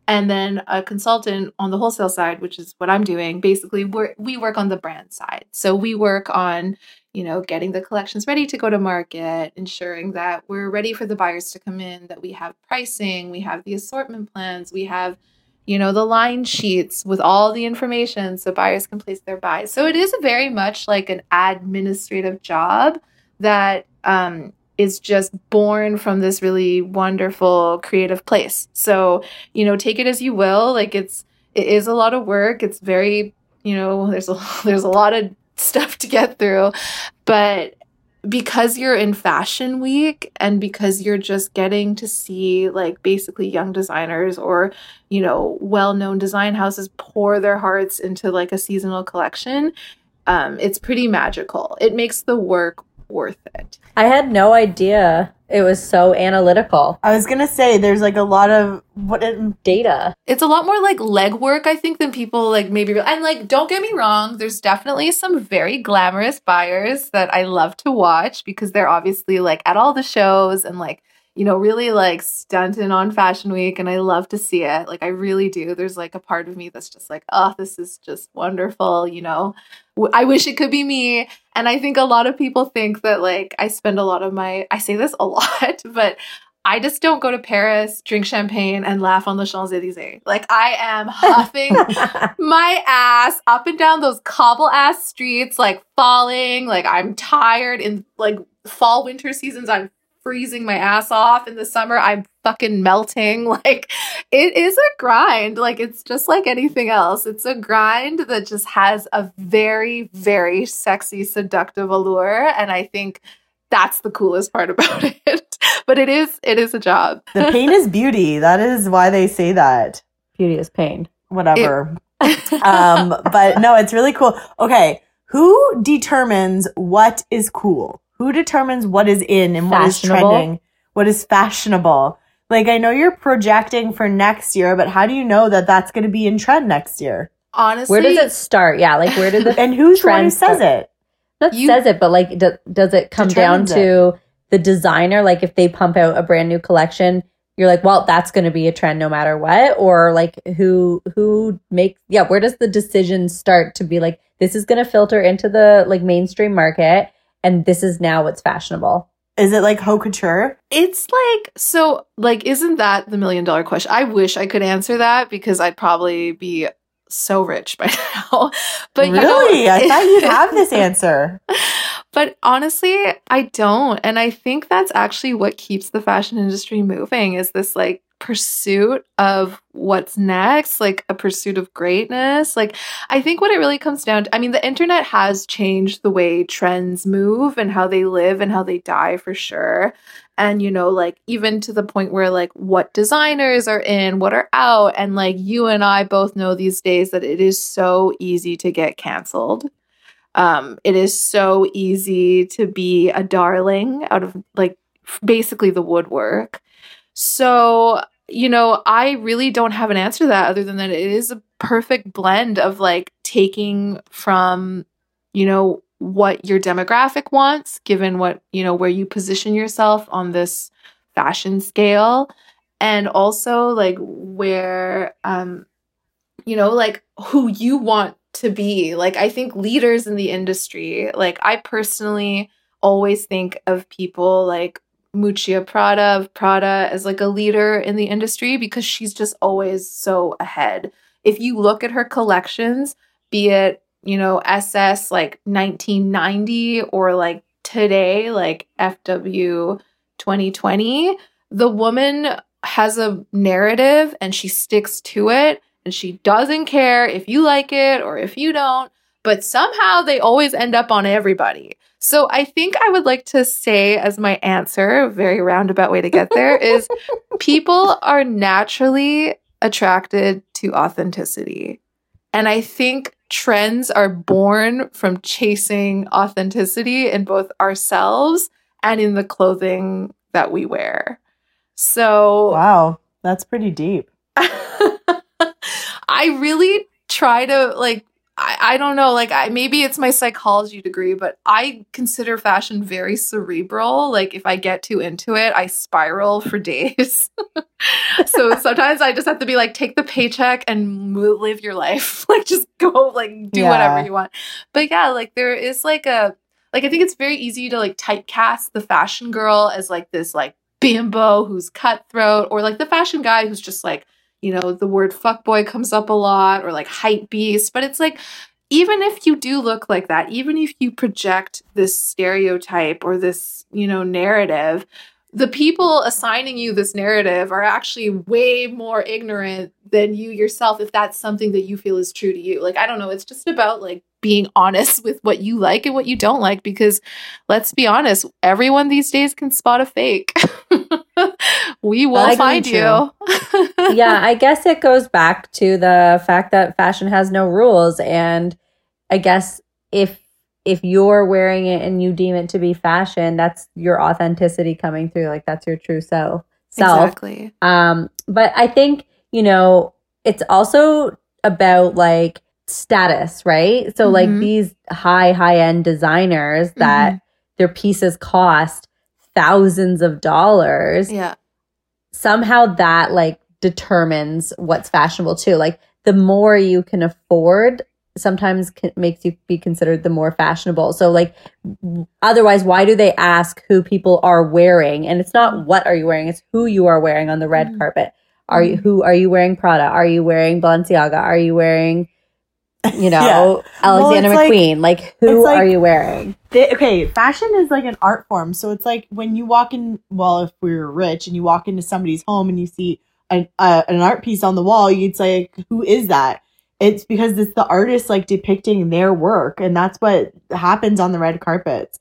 Speaker 1: And then a consultant on the wholesale side, which is what I'm doing, basically we we work on the brand side. So we work on, you know, getting the collections ready to go to market, ensuring that we're ready for the buyers to come in, that we have pricing, we have the assortment plans, we have, you know, the line sheets with all the information so buyers can place their buys. So it is very much like an administrative job that um, is just born from this really wonderful creative place. So, you know, take it as you will. Like it's it is a lot of work. It's very, you know, there's a [laughs] there's a lot of stuff to get through. But because you're in fashion week and because you're just getting to see like basically young designers or you know well-known design houses pour their hearts into like a seasonal collection um, it's pretty magical. It makes the work worth it.
Speaker 3: I had no idea it was so analytical.
Speaker 2: I was gonna say there's like a lot of what it,
Speaker 3: data.
Speaker 1: It's a lot more like legwork, I think, than people like maybe. And like, don't get me wrong, there's definitely some very glamorous buyers that I love to watch because they're obviously like at all the shows and like you know, really like stunting on Fashion Week, and I love to see it. Like, I really do. There's like a part of me that's just like, oh, this is just wonderful. You know, I wish it could be me. And I think a lot of people think that like I spend a lot of my, I say this a [laughs] lot, but I just don't go to Paris, drink champagne, and laugh on the Champs Elysees. Like I am [laughs] huffing my ass up and down those cobble ass streets, like falling. Like I'm tired in like fall winter seasons. I'm freezing my ass off in the summer i'm fucking melting. [laughs] Like it is a grind. Like it's just like anything else. It's a grind that just has a very very sexy seductive allure and i think that's the coolest part [laughs] about it. But it is it is a job.
Speaker 2: The pain is beauty. That is why they say that.
Speaker 3: Beauty is pain.
Speaker 2: Whatever. It- [laughs] um but no it's really cool. Okay who determines what is cool who determines what is in and what is trending? What is fashionable? Like, I know you're projecting for next year, but how do you know that that's going to be in trend next year?
Speaker 1: Honestly,
Speaker 3: where does it start? Yeah, like where did the [laughs]
Speaker 2: and who's the one who says start? it?
Speaker 3: Not you, says it, but like, do, does it come down to it. the designer? Like, if they pump out a brand new collection, you're like, well, that's going to be a trend no matter what, or like, who who makes? Yeah, where does the decision start to be like, this is going to filter into the like mainstream market? And this is now what's fashionable.
Speaker 2: Is it like haute couture?
Speaker 1: It's like so like isn't that the million dollar question? I wish I could answer that because I'd probably be so rich by [laughs] now.
Speaker 2: But really, you know, I thought you'd [laughs] have this answer.
Speaker 1: But honestly, I don't. And I think that's actually what keeps the fashion industry moving is this like pursuit of what's next, like a pursuit of greatness. Like, I think what it really comes down to, I mean, the internet has changed the way trends move and how they live and how they die for sure. And, you know, like, even to the point where, like, what designers are in, what are out. And, like, you and I both know these days that it is so easy to get canceled. Um, it is so easy to be a darling out of, like, basically the woodwork. So, you know, I really don't have an answer to that other than that it is a perfect blend of like taking from, you know, what your demographic wants, given what, you know, where you position yourself on this fashion scale, and also like where, um, you know, like who you want to be. Like, I think leaders in the industry, like, I personally always think of people like Miuccia Prada of Prada as like a leader in the industry because she's just always so ahead. If you look at her collections, be it, you know, SS like 1990 or like today, like FW 2020, the woman has a narrative and she sticks to it and she doesn't care if you like it or if you don't, but somehow they always end up on everybody. So I think I would like to say as my answer, a very roundabout way to get there, [laughs] is people are naturally attracted to authenticity. And I think trends are born from chasing authenticity in both ourselves and in the clothing that we wear. So
Speaker 2: Wow. That's pretty deep. [laughs]
Speaker 1: I really try to like I, I don't know, like I maybe it's my psychology degree, but I consider fashion very cerebral. Like if I get too into it, I spiral for [laughs] days. [laughs] so sometimes I just have to be like, take the paycheck and move, live your life. [laughs] like just go, like do
Speaker 2: Yeah.
Speaker 1: whatever you want. But yeah, like there is like a like I think it's very easy to like typecast the fashion girl as like this like bimbo who's cutthroat, or like the fashion guy who's just like you know, the word fuckboy comes up a lot or like hype beast, but it's like even if you do look like that, even if you project this stereotype or this, you know, narrative, the people assigning you this narrative are actually way more ignorant than you yourself if that's something that you feel is true to you. Like I don't know, it's just about like being [laughs] honest with what you like and what you don't like because let's be honest, everyone these days can spot a fake. [laughs] we will find you. [laughs]
Speaker 3: yeah, I guess it goes back to the fact that fashion has no rules and I guess if if you're wearing it and you deem it to be fashion, that's your authenticity coming through like that's your true self. Self.
Speaker 1: Exactly.
Speaker 3: Um but I think, you know, it's also about like status, right? So like
Speaker 1: Mhm.
Speaker 3: these high high end designers that their pieces cost thousands of dollars
Speaker 1: Yeah.
Speaker 3: somehow that like determines what's fashionable too. Like the more you can afford, sometimes can, makes you be considered the more fashionable. So like otherwise, why do they ask who people are wearing? And it's not what are you wearing; it's who you are wearing on the red
Speaker 1: Mhm.
Speaker 3: carpet. Are you
Speaker 1: Mhm.
Speaker 3: who are you wearing Prada? Are you wearing Balenciaga? Are you wearing you know
Speaker 2: Yeah.
Speaker 3: Alexander
Speaker 2: like-
Speaker 3: McQueen? Like, who
Speaker 2: like-
Speaker 3: are you wearing?
Speaker 2: They, okay, fashion is like an art form. So it's like when you walk in, well, if we were rich and you walk into somebody's home and you see an, uh, an art piece on the wall, you'd say, like, who is that? It's because it's the artist like depicting their work. And that's what happens on the red carpets.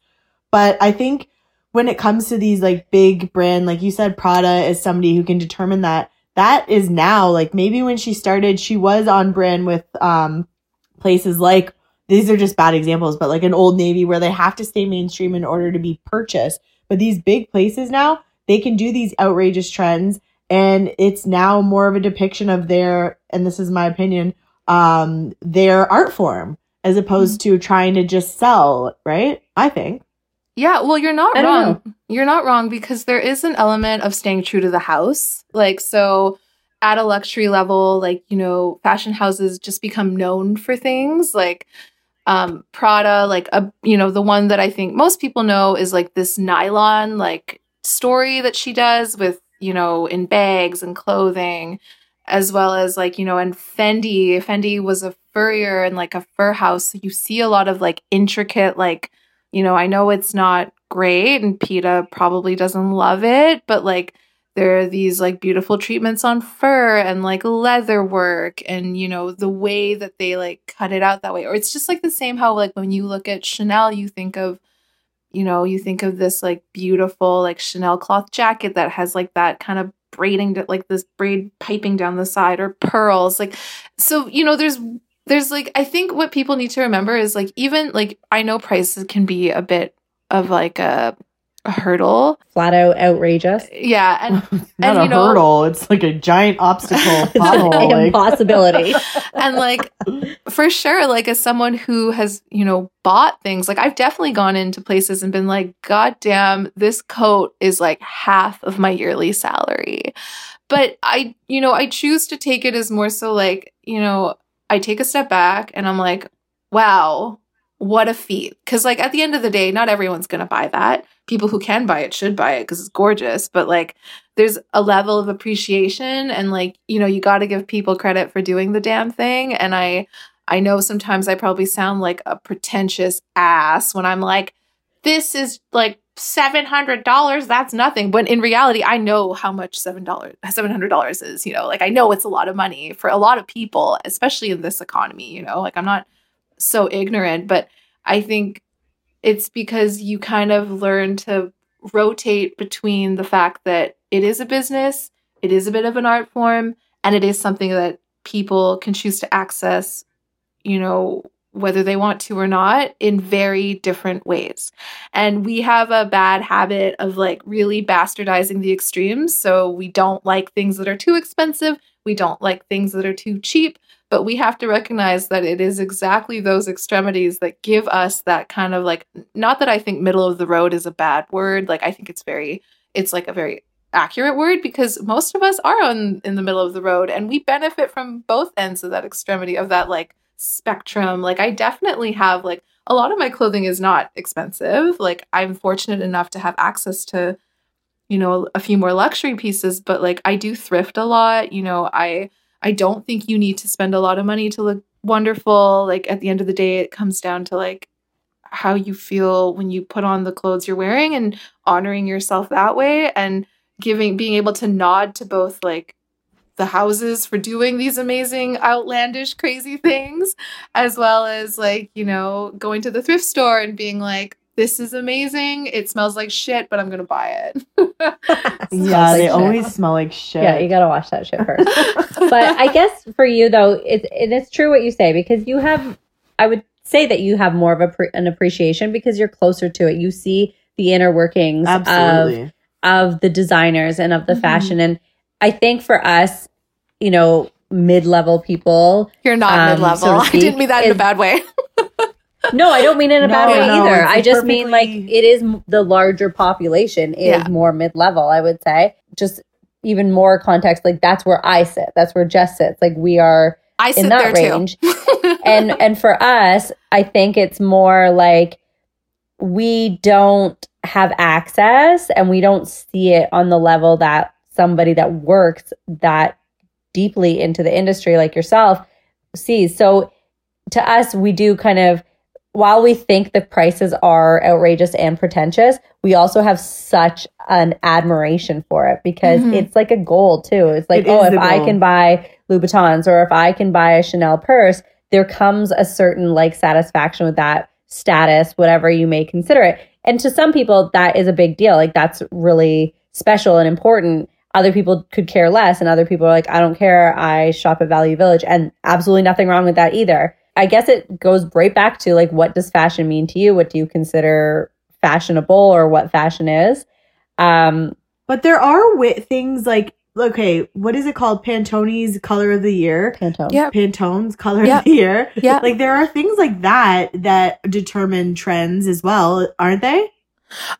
Speaker 2: But I think when it comes to these like big brand, like you said, Prada is somebody who can determine that. That is now like maybe when she started, she was on brand with um places like these are just bad examples, but like an old navy where they have to stay mainstream in order to be purchased. But these big places now, they can do these outrageous trends and it's now more of a depiction of their and this is my opinion, um, their art form as opposed to trying to just sell, right? I think.
Speaker 1: Yeah, well, you're not
Speaker 3: I don't
Speaker 1: wrong. You're not wrong because there is an element of staying true to the house. Like, so at a luxury level, like, you know, fashion houses just become known for things like um Prada, like a you know, the one that I think most people know is like this nylon like story that she does with, you know, in bags and clothing, as well as like, you know, and Fendi. Fendi was a furrier and like a fur house. So you see a lot of like intricate, like, you know, I know it's not great and PETA probably doesn't love it, but like there are these like beautiful treatments on fur and like leather work and you know the way that they like cut it out that way. Or it's just like the same how like when you look at Chanel you think of you know you think of this like beautiful like Chanel cloth jacket that has like that kind of braiding like this braid piping down the side or pearls. Like so you know there's there's like I think what people need to remember is like even like I know prices can be a bit of like a hurdle.
Speaker 3: Flat out outrageous.
Speaker 1: Yeah, and [laughs]
Speaker 2: Not
Speaker 1: And,
Speaker 2: a
Speaker 1: you know-
Speaker 2: hurdle. It's like a giant obstacle. [laughs]
Speaker 3: It's an
Speaker 2: like-
Speaker 3: impossibility. [laughs]
Speaker 1: and like for sure like as someone who has you know bought things like i've definitely gone into places and been like god damn this coat is like half of my yearly salary but i you know i choose to take it as more so like you know i take a step back and i'm like wow what a feat. Because like at the end of the day not everyone's gonna buy that. People who can buy it should buy it because it's gorgeous but like there's a level of appreciation and like you know you got to give people credit for doing the damn thing and i i know sometimes i probably sound like a pretentious ass when i'm like this is like $700 that's nothing but in reality i know how much $7 $700 is you know? Like i know it's a lot of money for a lot of people especially in this economy you know? Like i'm not so ignorant but i think it's because you kind of learn to rotate between the fact that it is a business, it is a bit of an art form, and it is something that people can choose to access, you know, whether they want to or not, in very different ways. And we have a bad habit of like really bastardizing the extremes. So we don't like things that are too expensive, we don't like things that are too cheap. But we have to recognize that it is exactly those extremities that give us that kind of like, not that I think middle of the road is a bad word. Like, I think it's very, it's like a very accurate word because most of us are on in the middle of the road and we benefit from both ends of that extremity of that like spectrum. Like I definitely have like a lot of my clothing is not expensive. Like I'm fortunate enough to have access to you know a few more luxury pieces, but like I do thrift a lot. You know, I I don't think you need to spend a lot of money to look wonderful. Like at the end of the day it comes down to like how you feel when you put on the clothes you're wearing and honoring yourself that way and giving being able to nod to both like the houses for doing these amazing, outlandish, crazy things, as well as like, you know, going to the thrift store and being like, this is amazing. It smells like shit, but I'm going to buy it. [laughs] [laughs]
Speaker 2: yeah,
Speaker 3: like
Speaker 2: they
Speaker 3: shit.
Speaker 2: always smell like shit.
Speaker 3: Yeah, you gotta wash that shit first. [laughs] but I guess for you though, it, it is true what you say because you have. I would say that you have more of a pre- an appreciation because you're closer to it. You see the inner workings of
Speaker 2: Absolutely.
Speaker 3: of the designers and of the
Speaker 1: Mhm.
Speaker 3: fashion. And I think for us, you know, mid level people,
Speaker 1: You're not
Speaker 3: Um,
Speaker 1: mid level.
Speaker 3: so
Speaker 1: I didn't mean that in a bad way.
Speaker 3: No, I don't mean in a bad
Speaker 2: No,
Speaker 3: way
Speaker 2: no,
Speaker 3: either. I just mean like it is the larger population is
Speaker 1: Yeah.
Speaker 3: more mid level, I would say. Just even more context, like that's where I sit. That's where Jess sits. Like we are
Speaker 1: I sit
Speaker 3: in that
Speaker 1: there
Speaker 3: range.
Speaker 1: too. [laughs]
Speaker 3: and and for us, I think it's more like we don't have access and we don't see it on the level that somebody that works that deeply into the industry like yourself sees. So to us, we do kind of while we think the prices are outrageous and pretentious, we also have such an admiration for it because
Speaker 1: Mhm.
Speaker 3: it's like a goal too. It's like,
Speaker 2: It
Speaker 3: oh, if I can buy Louboutins or if I can buy a Chanel purse, there comes a certain like satisfaction with that status, whatever you may consider it. And to some people, that is a big deal. Like that's really special and important. Other people could care less, and other people are like, I don't care. I shop at Value Village, and absolutely nothing wrong with that either. I guess it goes right back to like, what does fashion mean to you? What do you consider fashionable, or what fashion is? Um,
Speaker 2: But there are wi- things like, okay, what is it called? Pantone's color of the year.
Speaker 3: Pantone.
Speaker 1: Yeah.
Speaker 2: Pantone's color
Speaker 1: Yeah.
Speaker 2: of the year.
Speaker 1: yeah.
Speaker 2: Like there are things like that that determine trends as well, aren't they?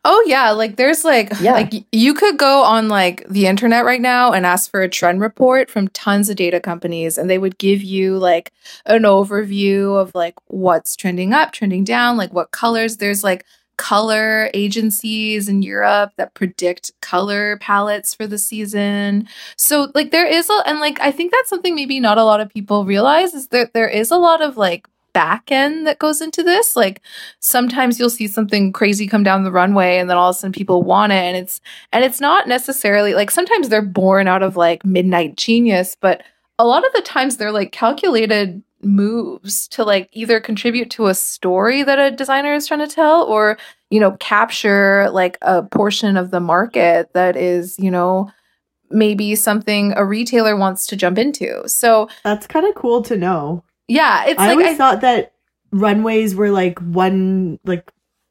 Speaker 1: Oh yeah, like there's like
Speaker 3: Yeah.
Speaker 1: like you could go on like the internet right now and ask for a trend report from tons of data companies and they would give you like an overview of like what's trending up, trending down, like what colors. There's like color agencies in Europe that predict color palettes for the season. So like there is a and like I think that's something maybe not a lot of people realize is that there is a lot of like back end that goes into this. Like sometimes you'll see something crazy come down the runway and then all of a sudden people want it and it's and it's not necessarily like sometimes they're born out of like midnight genius, but a lot of the times they're like calculated moves to like either contribute to a story that a designer is trying to tell or you know capture like a portion of the market that is you know maybe something a retailer wants to jump into so
Speaker 2: That's kind of cool to know.
Speaker 1: Yeah it's
Speaker 2: I
Speaker 1: like
Speaker 2: always
Speaker 1: I,
Speaker 2: thought that runways were like one like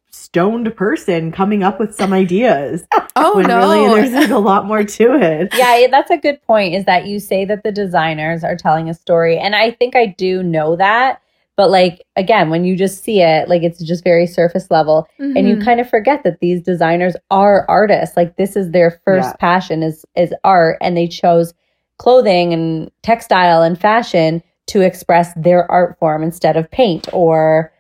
Speaker 2: stoned person coming up with some ideas. [laughs]
Speaker 1: oh
Speaker 2: when
Speaker 1: no
Speaker 2: really there's like a lot more to it. [laughs]
Speaker 3: yeah, yeah, that's a good point. Is that you say that the designers are telling a story, and I think I do know that. But like again, when you just see it, like it's just very surface level, and you
Speaker 1: Mhm.
Speaker 3: kind of forget that these designers are artists. Like this is their first
Speaker 2: Yeah.
Speaker 3: passion is is art, and they chose clothing and textile and fashion to express their art form instead of paint or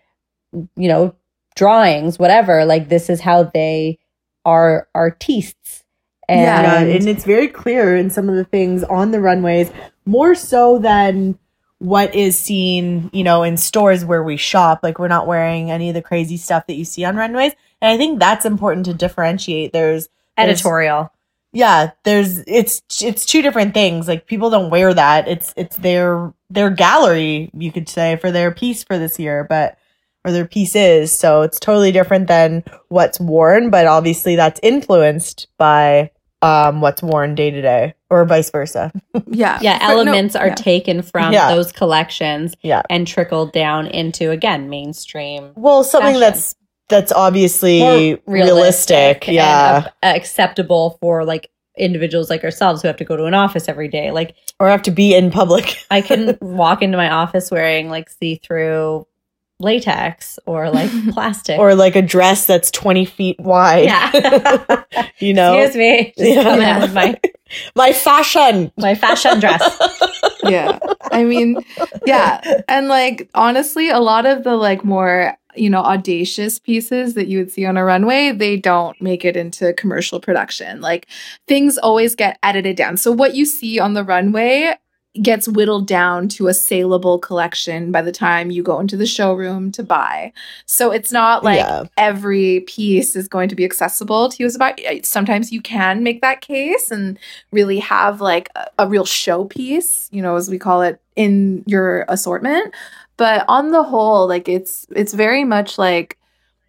Speaker 3: you know drawings, whatever. Like this is how they are artistes. And
Speaker 2: yeah, and it's very clear in some of the things on the runways, more so than what is seen, you know, in stores where we shop. Like we're not wearing any of the crazy stuff that you see on runways. And I think that's important to differentiate. There's there's-
Speaker 3: editorial.
Speaker 2: yeah, there's it's it's two different things. Like people don't wear that. It's it's their their gallery, you could say, for their piece for this year, but or their pieces. So it's totally different than what's worn, but obviously that's influenced by um what's worn day to day or vice versa. [laughs]
Speaker 1: Yeah.
Speaker 3: Yeah,
Speaker 1: For- no,
Speaker 3: elements are
Speaker 1: yeah.
Speaker 3: taken from
Speaker 2: Yeah.
Speaker 3: those collections
Speaker 2: Yeah.
Speaker 3: and trickled down into again mainstream
Speaker 2: Well, something
Speaker 3: Fashion.
Speaker 2: that's that's obviously
Speaker 3: more
Speaker 2: realistic.
Speaker 3: and
Speaker 2: yeah.
Speaker 3: acceptable for like individuals like ourselves who have to go to an office every day. Like
Speaker 2: or have to be in public. [laughs]
Speaker 3: I can [laughs] walk into my office wearing like see-through latex or like [laughs] plastic.
Speaker 2: or like a dress that's 20 feet wide.
Speaker 3: yeah.
Speaker 2: you know?
Speaker 3: Excuse me. Just
Speaker 2: Yeah.
Speaker 3: come in with my
Speaker 2: My fashion.
Speaker 3: my fashion dress.
Speaker 1: Yeah. I mean, yeah. And like honestly, a lot of the like more, you know, audacious pieces that you would see on a runway, they don't make it into commercial production. Like things always get edited down. So what you see on the runway gets whittled down to a saleable collection by the time you go into the showroom to buy. So it's not like
Speaker 2: yeah.
Speaker 1: every piece is going to be accessible to you as a buyer. Sometimes you can make that case and really have like a, a real showpiece, you know, as we call it in your assortment. But on the whole, like it's it's very much like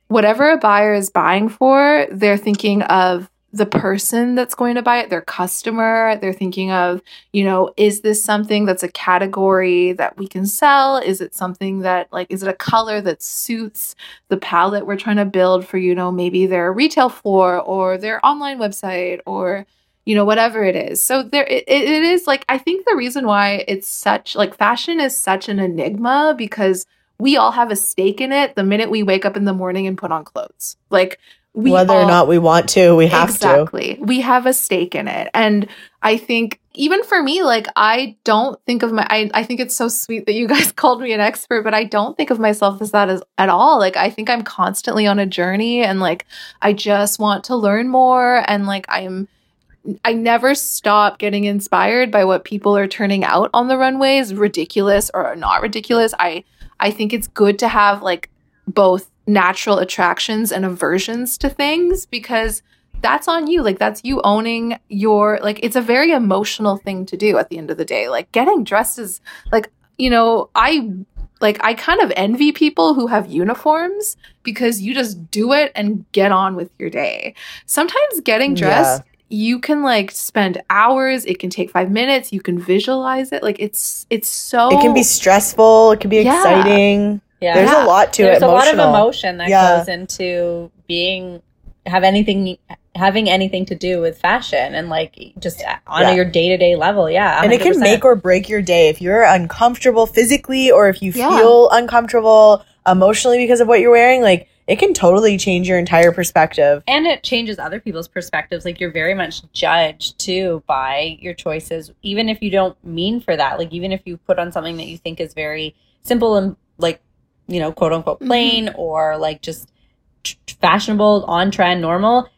Speaker 1: whatever a buyer is buying for, they're thinking of the person that's going to buy it, their customer. They're thinking of, you know, is this something that's a category that we can sell? Is it something that, like, is it a color that suits the palette we're trying to build for, you know, maybe their retail floor or their online website or, you know, whatever it is. So there, it, it is like, I think the reason why it's such, like, fashion is such an enigma because we all have a stake in it the minute we wake up in the morning and put on clothes. Like, we
Speaker 2: Whether
Speaker 1: all-
Speaker 2: or not we want to, we have to.
Speaker 1: exactly. We have a stake in it. And I think even for me, like I don't think of my I, I think it's so sweet that you guys [laughs] called me an expert, but I don't think of myself as that as at all. Like I think I'm constantly on a journey and like I just want to learn more and like I'm I never stop getting inspired by what people are turning out on the runways, ridiculous or not ridiculous. I I think it's good to have like both natural attractions and aversions to things because that's on you. Like that's you owning your like it's a very emotional thing to do at the end of the day. Like getting dressed is like, you know, I like I kind of envy people who have uniforms because you just do it and get on with your day. Sometimes getting dressed you can like spend hours it can take five minutes you can visualize it like it's it's so
Speaker 2: It can be stressful. It can be
Speaker 1: Yeah.
Speaker 2: exciting.
Speaker 3: Yeah.
Speaker 2: There's
Speaker 1: Yeah.
Speaker 2: a lot to
Speaker 3: There's
Speaker 2: it.
Speaker 3: There's a lot of emotion that
Speaker 2: Yeah.
Speaker 3: goes into being have anything having anything to do with fashion and like just on
Speaker 2: Yeah.
Speaker 3: your day-to-day level yeah
Speaker 2: and it can make or break your day if you're uncomfortable physically or if you
Speaker 1: Yeah.
Speaker 2: feel uncomfortable emotionally because of what you're wearing like it can totally change your entire perspective
Speaker 3: and it changes other people's perspectives like you're very much judged too by your choices even if you don't mean for that like even if you put on something that you think is very simple and like you know quote unquote mm-hmm. plain or like just fashionable on trend normal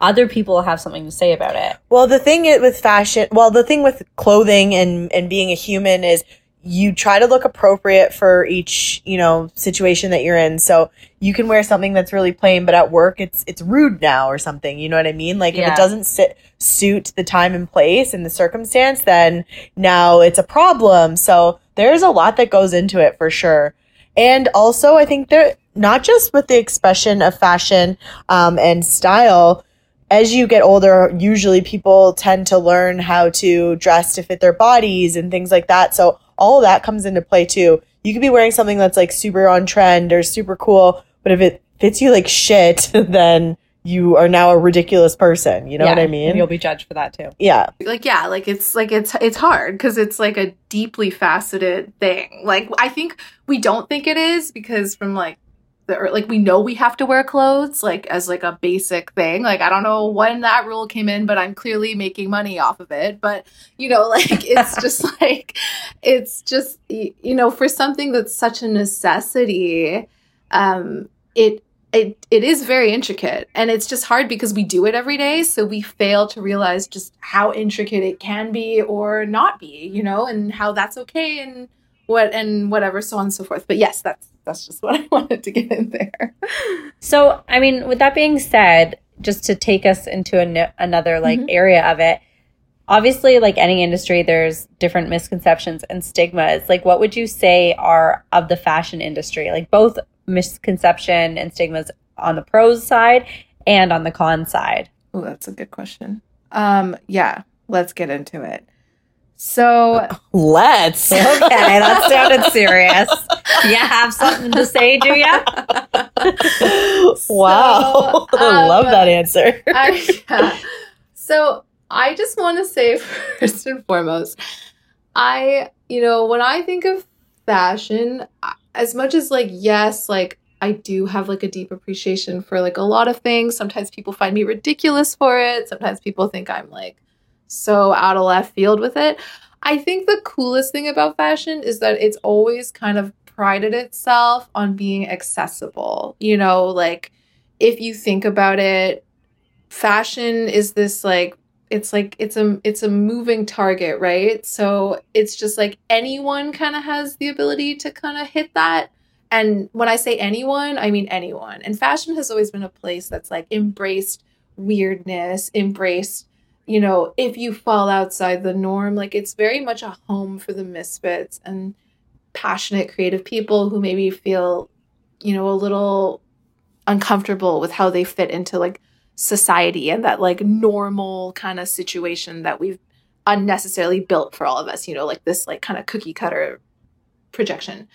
Speaker 3: other people have something to say about it.
Speaker 2: Well the thing with fashion well the thing with clothing and and being a human is you try to look appropriate for each you know situation that you're in. So you can wear something that's really plain but at work it's it's rude now or something. You know what i mean? Like if it doesn't sit suit the time and place and the circumstance then now it's a problem. So there's a lot that goes into it for sure and also i think there not just with the expression of fashion um, and style as you get older, usually people tend to learn how to dress to fit their bodies and things like that. So all that comes into play too. You could be wearing something that's like super on trend or super cool, but if it fits you like shit, [laughs] then you are now a ridiculous person. You know what
Speaker 3: Yeah,
Speaker 2: I
Speaker 3: and
Speaker 2: mean?
Speaker 3: you'll be judged for that too
Speaker 2: yeah.
Speaker 1: like yeah like it's like it's it's hard because it's like a deeply faceted thing like i think we don't think it is because from like the like we know we have to wear clothes like as like a basic thing like i don't know when that rule came in but i'm clearly making money off of it but you know [laughs] like it's just [laughs] like it's just you know for something that's such a necessity um it it it is very intricate and it's just hard because we do it every day so we fail to realize just how intricate it can be or not be you know and how that's okay and what and whatever so on and so forth but yes that's that's just [laughs] what i wanted to get in there
Speaker 3: So, I mean, with that being said, just to take us into an- another like
Speaker 1: Mhm.
Speaker 3: area of it, obviously, like any industry, there's different misconceptions and stigmas. Like, what would you say are of the fashion industry? Like, both misconception and stigmas on the pros side and on the con side.
Speaker 1: oh that's a good question Um, yeah, let's get into it. So [laughs]
Speaker 2: Let's.
Speaker 3: Okay, that [laughs] sounded serious. You have something to say, do you?
Speaker 2: wow.
Speaker 1: So, [laughs]
Speaker 2: I love
Speaker 1: um,
Speaker 2: that answer.
Speaker 1: I, yeah. So I just want to say first and foremost, I, you know, when I think of fashion, I- as much as like, yes, like I do have like a deep appreciation for like a lot of things. Sometimes people find me ridiculous for it. Sometimes people think I'm like so out of left field with it. I think the coolest thing about fashion is that it's always kind of prided itself on being accessible. You know, like if you think about it, fashion is this like it's like it's a it's a moving target, right? So it's just like anyone kind of has the ability to kind of hit that. And when I say anyone, I mean anyone. And fashion has always been a place that's like embraced weirdness, embraced, you know, if you fall outside the norm, like it's very much a home for the misfits and passionate creative people who maybe feel, you know, a little uncomfortable with how they fit into like society and that like normal kind of situation that we've unnecessarily built for all of us, you know, like this like kind of cookie cutter projection.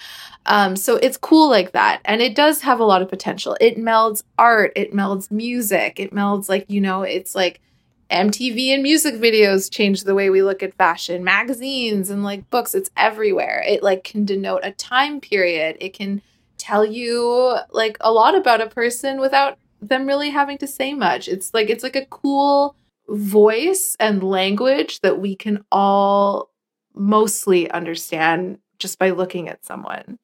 Speaker 1: Um, so it's cool like that. And it does have a lot of potential. It melds art, it melds music, it melds like, you know, it's like MTV and music videos change the way we look at fashion, magazines and like books, it's everywhere. It like can denote a time period. It can tell you like a lot about a person without them really having to say much. It's like it's like a cool voice and language that we can all mostly understand just by looking at someone.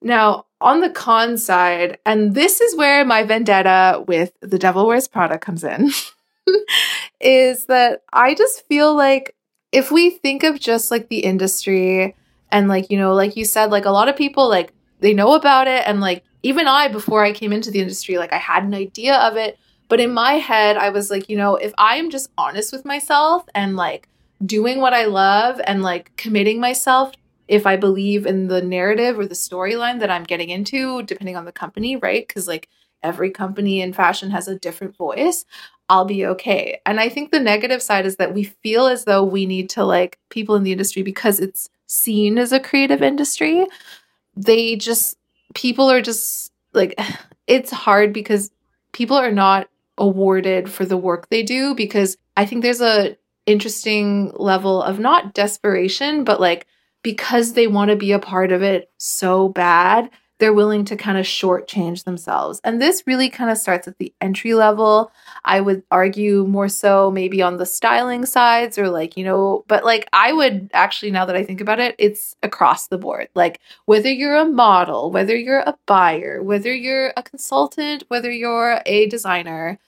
Speaker 1: Now, on the con side, and this is where my vendetta with The Devil Wears Prada comes in, [laughs] is that I just feel like if we think of just like the industry and like, you know, like you said, like a lot of people like they know about it and like even I before I came into the industry, like I had an idea of it, but in my head I was like, you know, if I am just honest with myself and like doing what I love and like committing myself if I believe in the narrative or the storyline that I'm getting into, depending on the company, right? Because like every company in fashion has a different voice, I'll be okay. And I think the negative side is that we feel as though we need to like people in the industry because it's seen as a creative industry. They just, people are just like, [sighs] it's hard because people are not awarded for the work they do because I think there's a interesting level of not desperation, but like because they want to be a part of it so bad, they're willing to kind of shortchange themselves. And this really kind of starts at the entry level. I would argue more so maybe on the styling sides or like, you know, but like I would actually, now that I think about it, it's across the board. Like whether you're a model, whether you're a buyer, whether you're a consultant, whether you're a designer,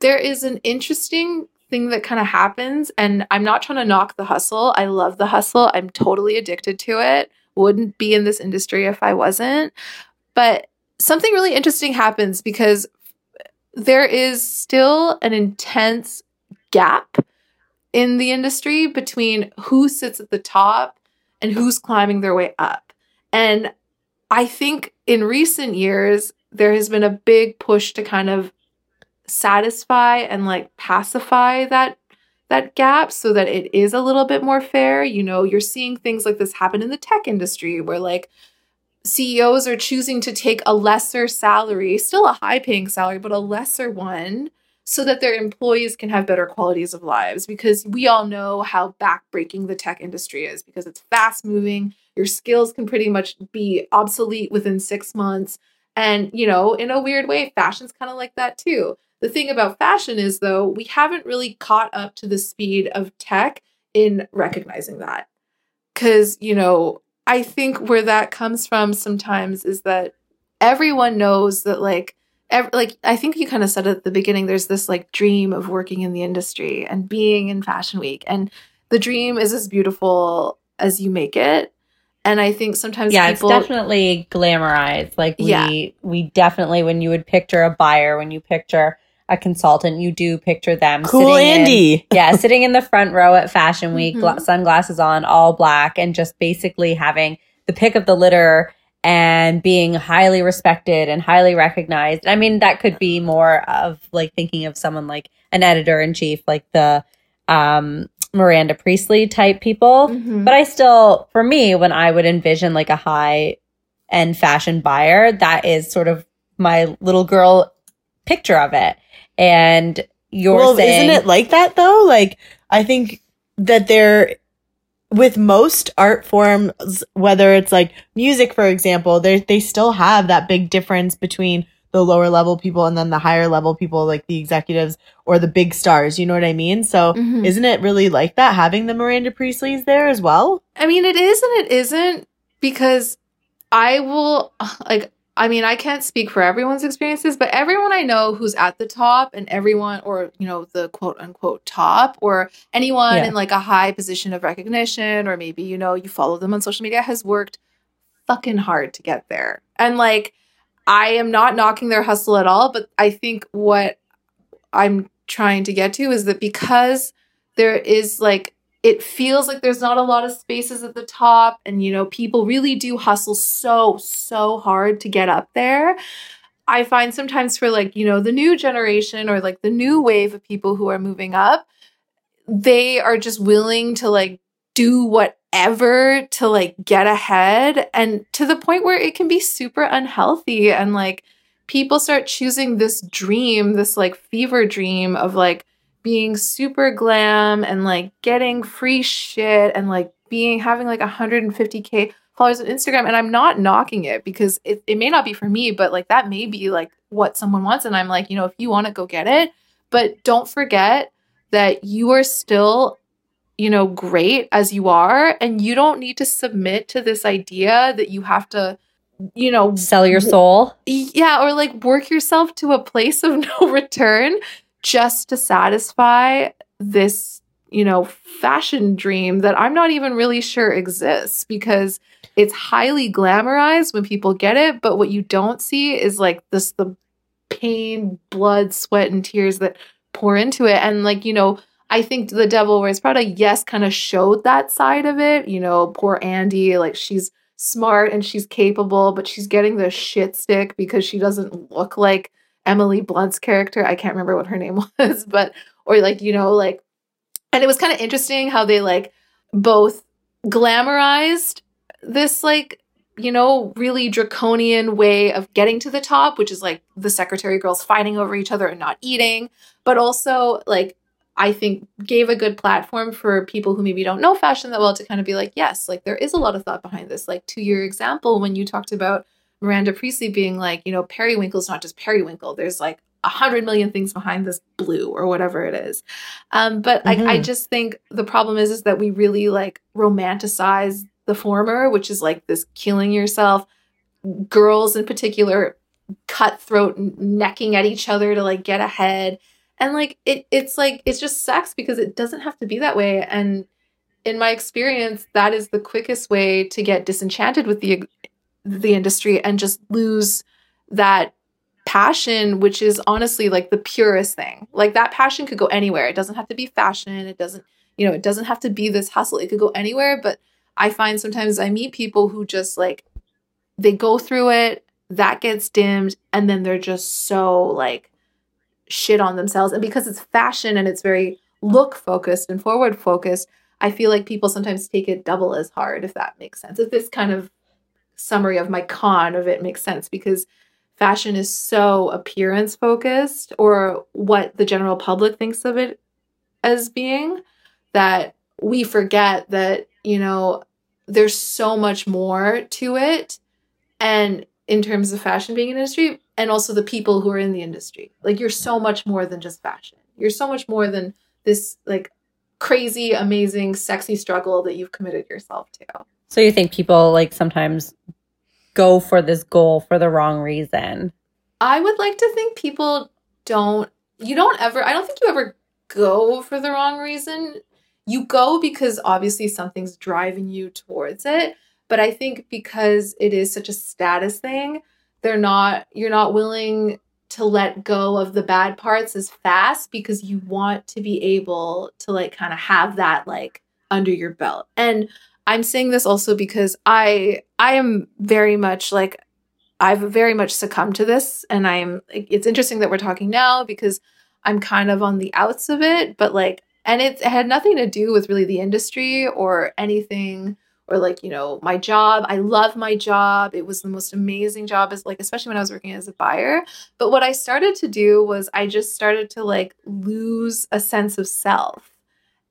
Speaker 1: there is an interesting thing that kind of happens. And I'm not trying to knock the hustle. I love the hustle. I'm totally addicted to it. Wouldn't be in this industry if I wasn't. But something really interesting happens because there is still an intense gap in the industry between who sits at the top and who's climbing their way up. And I think in recent years, there has been a big push to kind of satisfy and like pacify that that gap so that it is a little bit more fair. You know, you're seeing things like this happen in the tech industry where like CEOs are choosing to take a lesser salary, still a high paying salary, but a lesser one so that their employees can have better qualities of lives. Because we all know how backbreaking the tech industry is because it's fast moving your skills can pretty much be obsolete within 6 months and you know in a weird way fashion's kind of like that too. The thing about fashion is though we haven't really caught up to the speed of tech in recognizing that. Cuz you know i think where that comes from sometimes is that everyone knows that like ev- like I think you kind of said at the beginning there's this like dream of working in the industry and being in fashion week and the dream is as beautiful as you make it and I think sometimes
Speaker 3: yeah,
Speaker 1: people
Speaker 3: it's definitely glamorized. Like we
Speaker 1: Yeah.
Speaker 3: we definitely when you would picture a buyer, when you picture a consultant, you do picture them
Speaker 2: Cool
Speaker 3: sitting in-
Speaker 2: Andy. [laughs]
Speaker 3: yeah, sitting in the front row at Fashion Week,
Speaker 1: Mhm.
Speaker 3: sunglasses on, all black, and just basically having the pick of the litter and being highly respected and highly recognized. I mean, that could be more of like thinking of someone like an editor in chief, like the um, Miranda Priestly type people.
Speaker 1: Mhm.
Speaker 3: But I still, for me, when I would envision like a high end fashion buyer, that is sort of my little girl picture of it. And you're
Speaker 2: well,
Speaker 3: saying,
Speaker 2: isn't it like that though? Like, I think that there, with most art forms, whether it's like music, for example, they they still have that big difference between the lower level people and then the higher level people, like the executives or the big stars. You know what I mean? So,
Speaker 1: Mhm.
Speaker 2: isn't it really like that having the Miranda Priestlys there as well?
Speaker 1: I mean, it is and it isn't because I will like. I mean, I can't speak for everyone's experiences, but everyone I know who's at the top and everyone, or, you know, the quote unquote top, or anyone
Speaker 3: Yeah.
Speaker 1: in like a high position of recognition, or maybe, you know, you follow them on social media, has worked fucking hard to get there. And like, I am not knocking their hustle at all, but I think what I'm trying to get to is that because there is like it feels like there's not a lot of spaces at the top. And you know people really do hustle so so hard to get up there. I find sometimes for like you know the new generation or like the new wave of people who are moving up they are just willing to like do whatever to like get ahead. And to the point where it can be super unhealthy. And like people start choosing this dream this like fever dream of like being super glam and like getting free shit and like being having like 150k followers on Instagram and I'm not knocking it because it, it may not be for me but like that may be like what someone wants and I'm like you know if you want to go get it but don't forget that you are still you know great as you are and you don't need to submit to this idea that you have to you know
Speaker 3: sell your soul?
Speaker 1: yeah, or like work yourself to a place of [laughs] no return just to satisfy this, you know, fashion dream that I'm not even really sure exists because it's highly glamorized when people get it, but what you don't see is like this the pain, blood, sweat and tears that pour into it and like, you know, I think the Devil Wears Prada, yes, kind of showed that side of it. You know, poor Andy, like she's smart and she's capable, but she's getting the shit stick because she doesn't look like Emily Blunt's character. I can't remember what her name [laughs] was, but or like, you know, like and it was kind of interesting how they like both glamorized this like you know, really draconian way of getting to the top, which is like the secretary girls fighting over each other and not eating, but also like I think gave a good platform for people who maybe don't know fashion that well to kind of be like, yes, like there is a lot of thought behind this. Like to your example, when you talked about Miranda Priestly being like, you know, periwinkle's not just periwinkle. There's like a hundred million things behind this blue or whatever it is. Um, but like I
Speaker 2: Mhm.
Speaker 1: just think the problem is is that we really like romanticize the former, which is like this killing yourself. Girls in particular, cutthroat necking at each other to like get ahead and like it it's like it's just sex because it doesn't have to be that way and in my experience that is the quickest way to get disenchanted with the the industry and just lose that passion which is honestly like the purest thing. Like that passion could go anywhere. It doesn't have to be fashion. It doesn't you know it doesn't have to be this hustle. It could go anywhere. But i find sometimes i meet people who just like they go through it that gets dimmed and then they're just so like shit on themselves. And because it's fashion and it's very look focused and forward focused i feel like people sometimes take it double as hard if that makes sense. If this kind of summary of my con of it makes sense because fashion is so appearance focused or what the general public thinks of it as being that we forget that you know there's so much more to it and in terms of fashion being an industry and also the people who are in the industry. Like you're so much more than just fashion. You're so much more than this like crazy amazing sexy struggle that you've committed yourself to
Speaker 3: So you think people like sometimes go for this goal for the wrong reason?
Speaker 1: I would like to think people don't, you don't ever, I don't think you ever go for the wrong reason. You go because obviously something's driving you towards it. But I think because it is such a status thing, they're not, you're not willing to let go of the bad parts as fast because you want to be able to like kind of have that like under your belt. And I'm saying this also because I I am very much like I've very much succumbed to this and I'm it's interesting that we're talking now because I'm kind of on the outs of it but like And it had nothing to do with really the industry or anything or like, you know, my job. I love my job. It was the most amazing job as like especially when I was working as a buyer. But what I started to do was I just started to like lose a sense of self.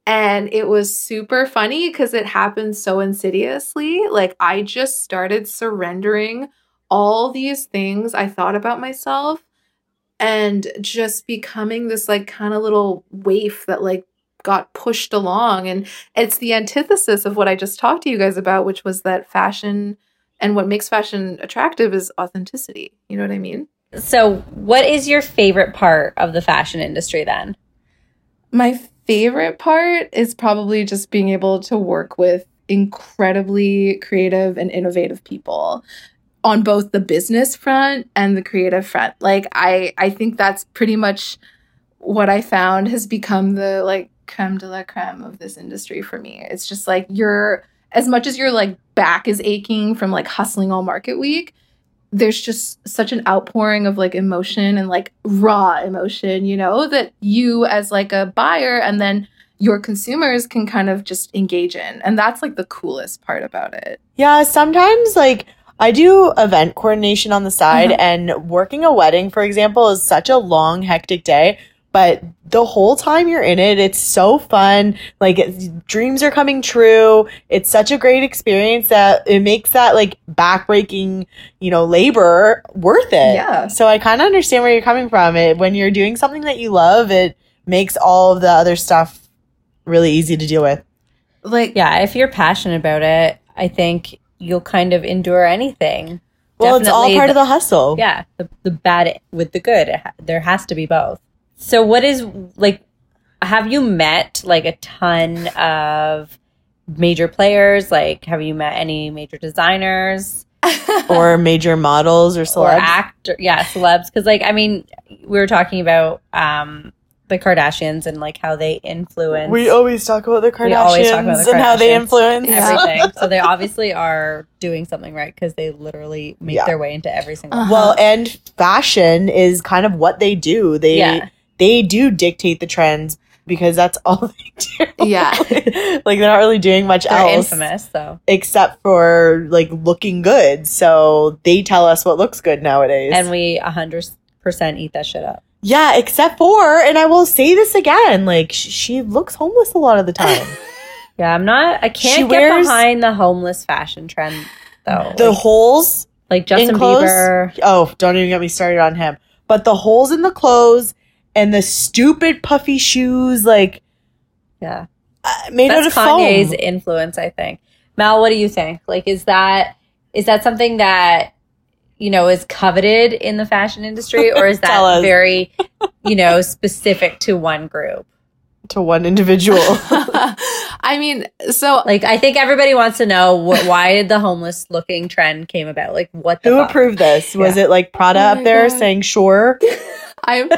Speaker 1: And it was super funny because it happened so insidiously. Like I just started surrendering all these things I thought about myself and just becoming this like kind of little waif that like got pushed along and it's the antithesis of what I just talked to you guys about which was that fashion and what makes fashion attractive is authenticity. You know what I mean?
Speaker 3: So, what is your favorite part of the fashion industry then?
Speaker 1: My favorite part is probably just being able to work with incredibly creative and innovative people on both the business front and the creative front. Like I I think that's pretty much what I found has become the like creme de la creme of this industry for me. It's just like you're as much as your like back is aching from like hustling all market week, there's just such an outpouring of like emotion and like raw emotion, you know, that you as like a buyer and then your consumers can kind of just engage in. And that's like the coolest part about it.
Speaker 2: Yeah, sometimes like I do event coordination on the side, uh-huh. and working a wedding, for example, is such a long, hectic day. But the whole time you're in it, it's so fun. Like dreams are coming true. It's such a great experience that it makes that like backbreaking, you know, labor worth it.
Speaker 1: Yeah.
Speaker 2: So I kind of understand where you're coming from. It when you're doing something that you love, it makes all of the other stuff really easy to deal with.
Speaker 3: Like, yeah, if you're passionate about it, I think you'll kind of endure anything.
Speaker 2: Well, Definitely it's all part the, of the hustle.
Speaker 3: Yeah, the, the bad with the good. Ha- there has to be both. So, what is like? Have you met like a ton of major players? Like, have you met any major designers? [laughs]
Speaker 2: or major models or celebs? Or
Speaker 3: actor, yeah, celebs. Because, like, I mean, we were talking about um, the Kardashians and like how they influence.
Speaker 2: We always talk about the Kardashians, about the Kardashians and how they influence [laughs]
Speaker 3: everything. so they obviously are doing something right because they literally make yeah. their way into every single.
Speaker 2: Uh-huh. Well, and fashion is kind of what they do. They yeah. They do dictate the trends because that's all [laughs] they do.
Speaker 1: Yeah, [laughs]
Speaker 2: like they're not really doing much
Speaker 3: they're
Speaker 2: else.
Speaker 3: Infamous though,
Speaker 2: except for like looking good. So they tell us what looks good nowadays,
Speaker 3: and we a hundred percent eat that shit up.
Speaker 2: Yeah, except for, and I will say this again, like sh- she looks homeless a lot of the time. [laughs]
Speaker 3: yeah, I'm not. I can't she get behind the homeless fashion trend though.
Speaker 2: The like, holes,
Speaker 3: like Justin Bieber.
Speaker 2: Oh, don't even get me started on him. But the holes in the clothes and the stupid puffy shoes, like
Speaker 3: yeah,
Speaker 2: uh, made
Speaker 3: That's
Speaker 2: out of
Speaker 3: Kanye's
Speaker 2: foam.
Speaker 3: influence. I think. Mal, what do you think? Like, is that is that something that you know, is coveted in the fashion industry, or is [laughs] that very, [laughs] you know, specific to one group?
Speaker 2: To one individual. [laughs]
Speaker 1: I mean, so
Speaker 3: like, I think everybody wants to know wh- why did the homeless looking trend came about? Like, what?
Speaker 2: The Who fuck? approved this? Was yeah. it like Prada oh up there God. saying sure?
Speaker 1: I'm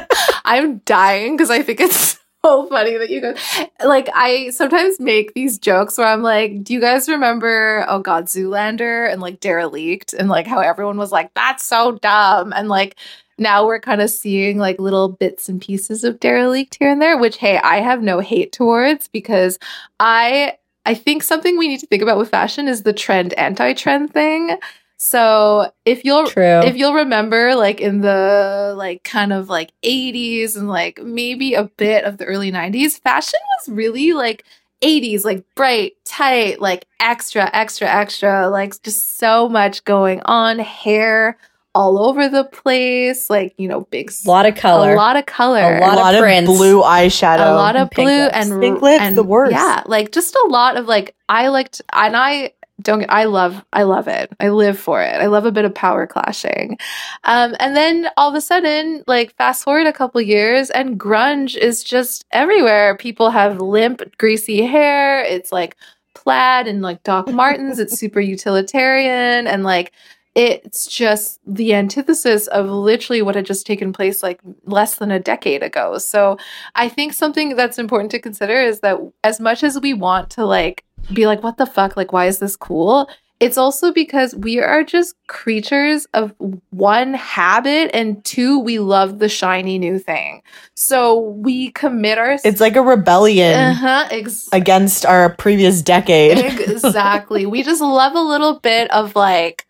Speaker 1: I'm dying because I think it's [laughs] so funny that you guys like I sometimes make these jokes where I'm like, do you guys remember oh god, Zoolander and like Derelict and like how everyone was like, that's so dumb. And like now we're kind of seeing like little bits and pieces of Derelict here and there, which hey, I have no hate towards because I I think something we need to think about with fashion is the trend anti-trend thing. So if you'll True. if you'll remember like in the like kind of like 80s and like maybe a bit of the early 90s, fashion was really like 80s, like bright, tight, like extra, extra, extra, like just so much going on, hair all over the place, like you know, big
Speaker 3: a lot of color,
Speaker 1: a lot of color,
Speaker 2: a lot, a lot of, of blue eyeshadow,
Speaker 1: a lot of blue and
Speaker 2: pink lips,
Speaker 1: and,
Speaker 2: the worst.
Speaker 1: Yeah, like just a lot of like I liked, and I don't get, I love I love it. I live for it. I love a bit of power clashing. Um, and then all of a sudden, like fast forward a couple years and grunge is just everywhere. People have limp, greasy hair. It's like plaid and like Doc [laughs] Martens. it's super utilitarian and like it's just the antithesis of literally what had just taken place like less than a decade ago. So I think something that's important to consider is that as much as we want to like be like, what the fuck? Like, why is this cool? it's also because we are just creatures of one habit and two we love the shiny new thing. So we commit our
Speaker 2: It's like a rebellion
Speaker 1: uh-huh, ex-
Speaker 2: against our previous decade. [laughs]
Speaker 1: exactly. we just love a little bit of like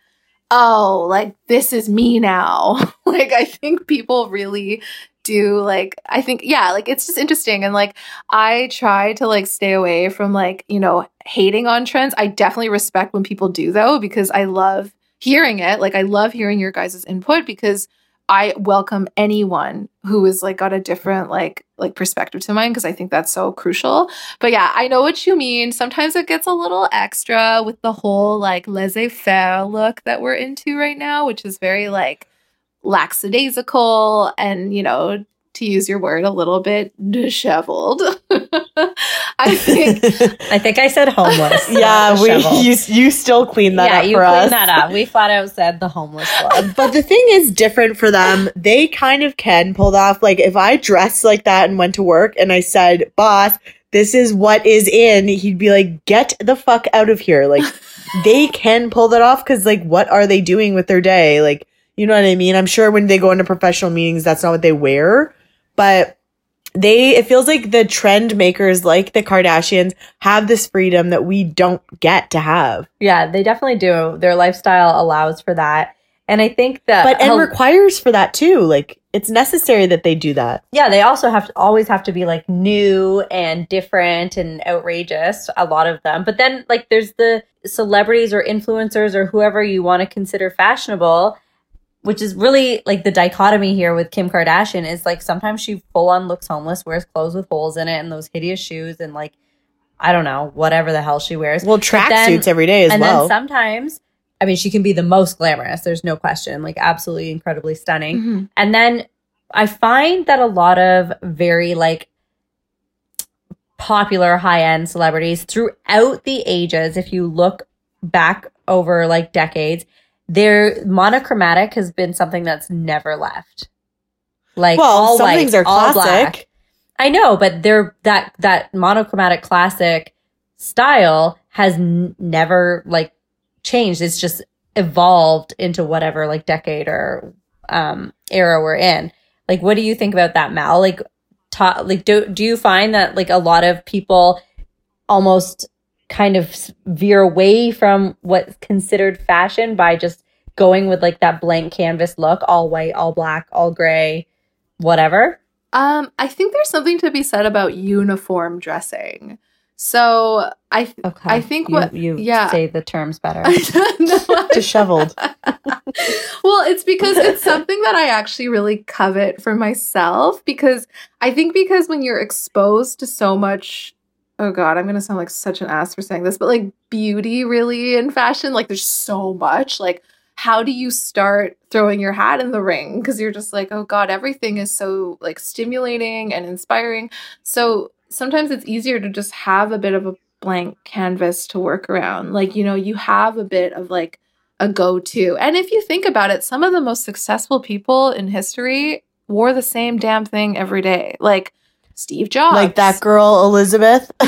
Speaker 1: oh, like this is me now. [laughs] like I think people really do like I think yeah, like it's just interesting and like I try to like stay away from like, you know, hating on trends. I definitely respect when people do though because I love hearing it. Like I love hearing your guys' input because I welcome anyone who is like got a different like like perspective to mine because I think that's so crucial. But yeah, I know what you mean. Sometimes it gets a little extra with the whole like laissez-faire look that we're into right now, which is very like lackadaisical and you know to use your word a little bit disheveled. [laughs] I think [laughs]
Speaker 3: I think I said homeless. [laughs]
Speaker 2: yeah, we you, you still clean that
Speaker 3: yeah,
Speaker 2: up
Speaker 3: you
Speaker 2: for
Speaker 3: cleaned
Speaker 2: us.
Speaker 3: that up. We flat out said the homeless club.
Speaker 2: But the thing is different for them. They kind of can pull it off. Like if I dressed like that and went to work and I said, "Boss, this is what is in," he'd be like, "Get the fuck out of here!" Like they can pull that off because like what are they doing with their day? Like you know what I mean? I'm sure when they go into professional meetings, that's not what they wear, but they it feels like the trend makers like the Kardashians have this freedom that we don't get to have.
Speaker 3: yeah, they definitely do. Their lifestyle allows for that. And I think that
Speaker 2: But and requires for that too. Like it's necessary that they do that.
Speaker 3: yeah, they also have to always have to be like new and different and outrageous, a lot of them. But then like there's the celebrities or influencers or whoever you want to consider fashionable, which is really like the dichotomy here with Kim Kardashian is like sometimes she full on looks homeless, wears clothes with holes in it and those hideous shoes and like I don't know, whatever the hell she wears.
Speaker 2: Well, tracksuits every day as
Speaker 3: and
Speaker 2: well.
Speaker 3: then sometimes I mean she can be the most glamorous, there's no question, like absolutely incredibly stunning.
Speaker 1: Mhm.
Speaker 3: And then I find that a lot of very like popular high end celebrities throughout the ages, if you look back over like decades, their monochromatic has been something that's never left. Like
Speaker 2: well,
Speaker 3: all
Speaker 2: some
Speaker 3: white,
Speaker 2: things are
Speaker 3: all
Speaker 2: classic.
Speaker 3: black. I know, but they're that that monochromatic classic style has n- never like changed. It's just evolved into whatever like decade or um era we're in. Like what do you think about that, Mal? Like ta- like do do you find that like a lot of people almost kind of veer away from what's considered fashion by just going with like that blank canvas look, all white, all black, all gray, whatever?
Speaker 1: Um, I think there's something to be said about uniform dressing. So I, th-
Speaker 3: Okay.
Speaker 1: I think what-
Speaker 3: you
Speaker 1: yeah.
Speaker 3: say the terms better. [laughs]
Speaker 1: No, [laughs]
Speaker 2: Disheveled. [laughs]
Speaker 1: well, it's because it's something that I actually really covet for myself because I think because when you're exposed to so much oh god, I'm to sound like such an ass for saying this, but like beauty really in fashion, like there's so much like how do you start throwing your hat in the ring because you're just like, "Oh god, everything is so like stimulating and inspiring." So sometimes it's easier to just have a bit of a blank canvas to work around. Like, you know, you have a bit of like a go to. And if you think about it, some of the most successful people in history wore the same damn thing every day. Like Steve Jobs.
Speaker 2: like that girl Elizabeth. [laughs] [laughs]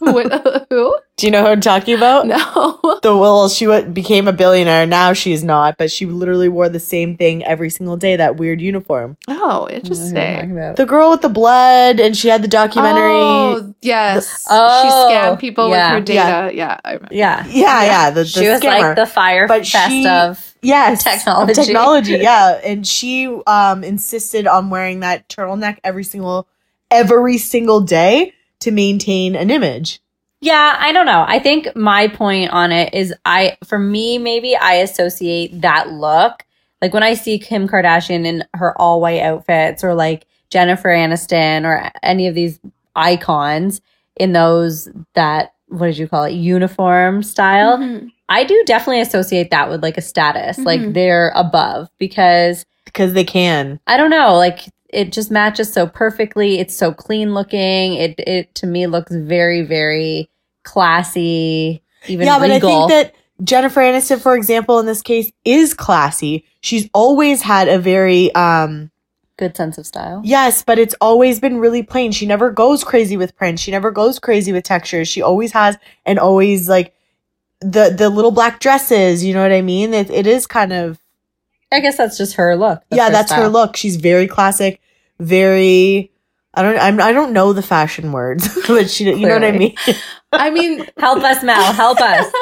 Speaker 1: Wh- Who?
Speaker 2: Do you know who I'm talking about?
Speaker 1: No. [laughs]
Speaker 2: The well, she w- became a billionaire. Now she's not, but she literally wore the same thing every single day. That weird uniform.
Speaker 1: Oh, interesting.
Speaker 2: The girl with the blood, and she had the documentary.
Speaker 1: Oh, yes.
Speaker 3: Oh,
Speaker 1: she scammed people
Speaker 3: yeah.
Speaker 1: with her data. Yeah. I remember.
Speaker 3: yeah.
Speaker 2: yeah, yeah, the, the
Speaker 3: She was
Speaker 2: scammer.
Speaker 3: like the fire
Speaker 2: But
Speaker 3: fest
Speaker 2: she-
Speaker 3: of
Speaker 2: yes,
Speaker 3: technology.
Speaker 2: of technology, yeah. And she um insisted on wearing that turtleneck every single every single day to maintain an image.
Speaker 3: Yeah, I don't know. I think my point on it is I for me maybe I associate that look like when I see Kim Kardashian in her all white outfits or like Jennifer Aniston or any of these icons in those that what did you call it uniform style.
Speaker 1: Mhm.
Speaker 3: I do definitely associate that with like a status, like
Speaker 1: Mhm.
Speaker 3: they're above because
Speaker 2: Because they can.
Speaker 3: I don't know, like it just matches so perfectly. It's so clean looking. It it to me looks very very classy, even
Speaker 2: yeah, but. I think that Jennifer Aniston, for example, in this case, is classy. She's always had a very um
Speaker 3: good sense of style.
Speaker 2: yes, but it's always been really plain. She never goes crazy with prints. She never goes crazy with textures. She always has and always like the the little black dresses. You know what I mean? It, it is kind of
Speaker 3: I guess that's just her look.
Speaker 2: yeah, that's her look. She's very classic, very. I don't. I'm, I don't know the fashion words, [laughs] but she. You know what I mean? [laughs]
Speaker 1: I mean,
Speaker 3: Help us, Mel. Help us. [laughs]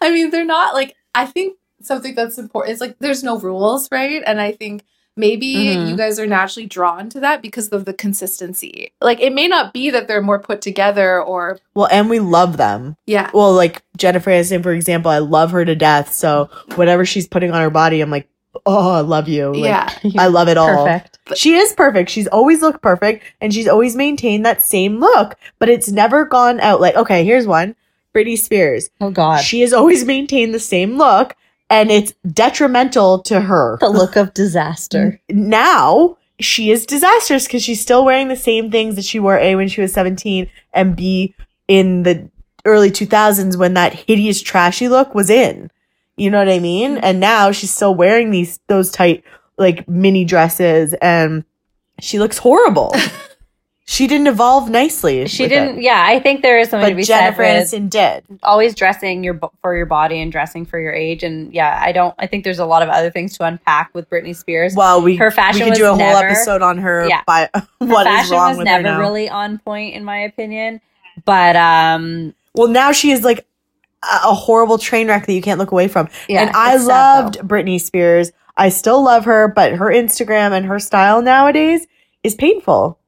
Speaker 1: I mean, they're not like I think something that's important is like there's no rules, right? And I think maybe
Speaker 3: Mhm.
Speaker 1: you guys are naturally drawn to that because of the consistency. Like it may not be that they're more put together or
Speaker 2: Well, and we love them.
Speaker 1: yeah.
Speaker 2: Well, like Jennifer Aniston, for example, I love her to death. So whatever she's putting on her body, I'm like, oh, I love you. Like,
Speaker 1: yeah. [laughs]
Speaker 2: I love it all.
Speaker 3: Perfect.
Speaker 2: She is perfect. She's always looked perfect, and she's always maintained that same look. But it's never gone out like, okay, here's one: Britney Spears.
Speaker 3: Oh God.
Speaker 2: She has always [laughs] maintained the same look, and it's detrimental to her.
Speaker 3: the look of disaster.
Speaker 2: now she is disastrous because she's still wearing the same things that she wore a when she was 17 and b in the early 2000s when that hideous trashy look was in you know what i mean and now she's still wearing these those tight like mini dresses and she looks horrible [laughs] she didn't evolve nicely
Speaker 3: She didn't.
Speaker 2: it.
Speaker 3: Yeah, I think there is something to be
Speaker 2: jennifer
Speaker 3: said with
Speaker 2: aniston did
Speaker 3: always dressing your for your body and dressing for your age. And yeah, I don't. I think there's a lot of other things to unpack with Britney Spears.
Speaker 2: well we
Speaker 3: Her fashion
Speaker 2: we could do a whole
Speaker 3: never-
Speaker 2: episode on her
Speaker 3: Yeah.
Speaker 2: by [laughs]
Speaker 3: Her
Speaker 2: what is
Speaker 3: fashion
Speaker 2: wrong
Speaker 3: was
Speaker 2: with her
Speaker 3: never
Speaker 2: now.
Speaker 3: really on point, in my opinion. But um,
Speaker 2: Well, now she is like a horrible train wreck that you can't look away from.
Speaker 3: yeah,
Speaker 2: and I
Speaker 3: sad,
Speaker 2: loved
Speaker 3: though.
Speaker 2: Britney Spears. I still love her, but her Instagram and her style nowadays is painful.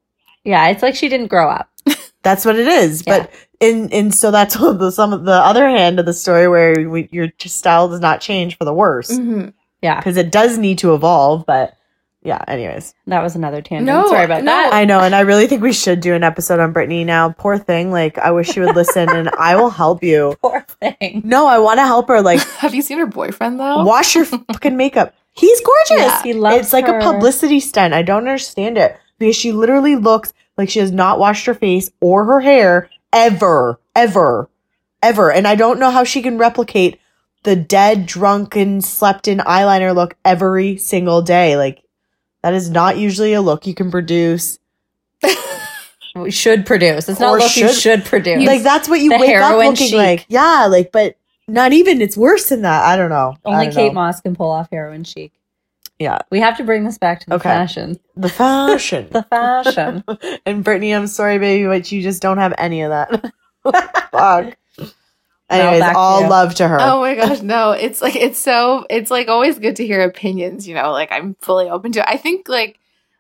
Speaker 3: Yeah, it's like she didn't grow up. [laughs]
Speaker 2: That's what it is.
Speaker 3: Yeah.
Speaker 2: But in and so that's [laughs] the some of the other hand of the story where we, your style does not change for the worse
Speaker 1: Mhm.
Speaker 3: Yeah,
Speaker 2: because it does need to evolve. But yeah, anyways,
Speaker 3: that was another tangent.
Speaker 1: No,
Speaker 3: Sorry about
Speaker 1: no.
Speaker 3: that.
Speaker 2: I know, and I really think we should do an episode on Britney now. Poor thing, like I wish she would listen, and [laughs] I will help you. [laughs]
Speaker 3: Poor thing.
Speaker 2: No, I want to help her. Like [laughs]
Speaker 1: Have you seen her boyfriend though?
Speaker 2: wash your fucking makeup. He's gorgeous.
Speaker 1: Yeah.
Speaker 3: He loves
Speaker 2: it's like
Speaker 3: her.
Speaker 2: a publicity stunt. I don't understand it because she literally looks like she has not washed her face or her hair ever, ever, ever. And I don't know how she can replicate the dead, drunken, slept in eyeliner look every single day. Like, that is not usually a look you can produce. [laughs]
Speaker 3: We should produce. It's not look you
Speaker 2: should-
Speaker 3: should produce.
Speaker 2: like, that's what you
Speaker 3: the
Speaker 2: wake up
Speaker 3: heroin
Speaker 2: looking
Speaker 3: chic.
Speaker 2: like. Yeah, like, but not even. It's worse than that. I don't know.
Speaker 3: Only
Speaker 2: don't
Speaker 3: Kate
Speaker 2: know.
Speaker 3: Moss can pull off heroin chic.
Speaker 2: Yeah.
Speaker 3: We have to bring this back to the
Speaker 2: Okay.
Speaker 3: fashion.
Speaker 2: The fashion. [laughs]
Speaker 3: The fashion. [laughs]
Speaker 2: and Britney, I'm sorry, baby, but you just don't have any of that. Fuck. Anyways, all love to her.
Speaker 1: Oh my gosh, no. It's like it's so it's like always good to hear opinions, you know, like I'm fully open to it. I think like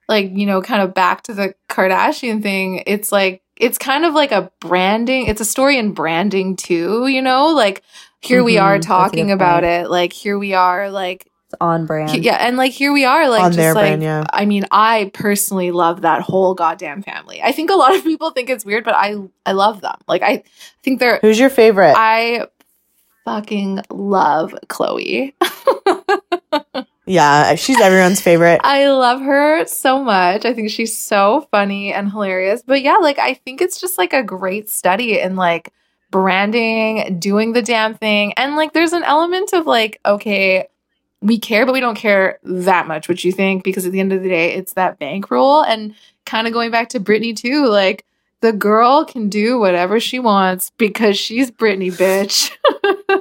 Speaker 1: like, you know, kind of back to the Kardashian thing, it's like it's kind of like a branding, it's a story in branding too, you know? Like here we
Speaker 3: Mhm,
Speaker 1: are talking about
Speaker 3: point.
Speaker 1: it. Like here we are like
Speaker 3: on brand.
Speaker 1: yeah, and like here we are like
Speaker 2: On
Speaker 1: just
Speaker 2: their
Speaker 1: like
Speaker 2: brand, yeah.
Speaker 1: I mean, I personally love that whole goddamn family. I think a lot of people think it's weird, but I I love them. Like I think they're
Speaker 2: Who's your favorite?
Speaker 1: I fucking love Khloe. [laughs]
Speaker 2: yeah, she's everyone's favorite.
Speaker 1: I love her so much. I think she's so funny and hilarious. But yeah, like I think it's just like a great study in like branding, doing the damn thing. And like there's an element of like, okay, we care, but we don't care that much what you think because at the end of the day, it's that bankroll. And kind of going back to Britney too, like the girl can do whatever she wants because she's Britney, bitch.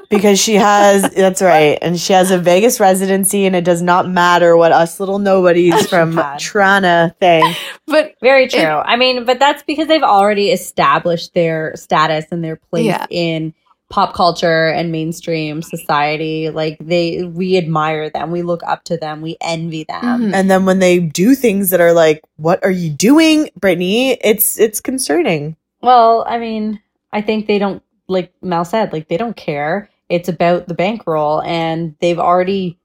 Speaker 1: [laughs]
Speaker 2: because she has, that's right. And she has a Vegas residency, and it does not matter what us little nobodies [laughs] from Trana think.
Speaker 1: but
Speaker 3: Very true. I mean, but that's because they've already established their status and their place
Speaker 1: Yeah.
Speaker 3: in pop culture and mainstream society. Like they we admire them. We look up to them. We envy them.
Speaker 1: Mhm.
Speaker 2: And then when they do things that are like, "What are you doing, Britney?" It's it's concerning.
Speaker 3: Well, I mean, I think they don't like Mel said, like they don't care. It's about the bankroll and they've already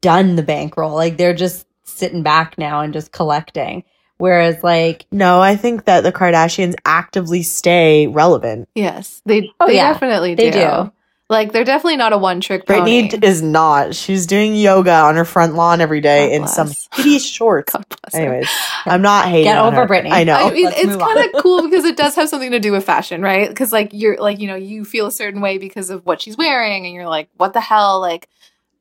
Speaker 3: done the bankroll. Like they're just sitting back now and just collecting. Whereas like
Speaker 2: No, I think that the Kardashians actively stay relevant.
Speaker 1: yes, they,
Speaker 3: Oh,
Speaker 1: they
Speaker 3: yeah.
Speaker 1: definitely
Speaker 3: They
Speaker 1: do.
Speaker 3: do.
Speaker 1: Like they're definitely not a one trick
Speaker 2: Britney
Speaker 1: pony.
Speaker 2: is not. She's doing yoga on her front lawn every day
Speaker 1: God
Speaker 2: in some
Speaker 1: bless. [laughs]
Speaker 2: hideous shorts.
Speaker 1: God bless her.
Speaker 2: Anyways, I'm not hating.
Speaker 3: Get
Speaker 2: on
Speaker 3: over
Speaker 2: her.
Speaker 3: Britney.
Speaker 2: I know.
Speaker 1: I mean, it's kind of cool because it [laughs] does have something to do with fashion, right? Because like you're like you know you feel a certain way because of what she's wearing, and you're like, what the hell? Like,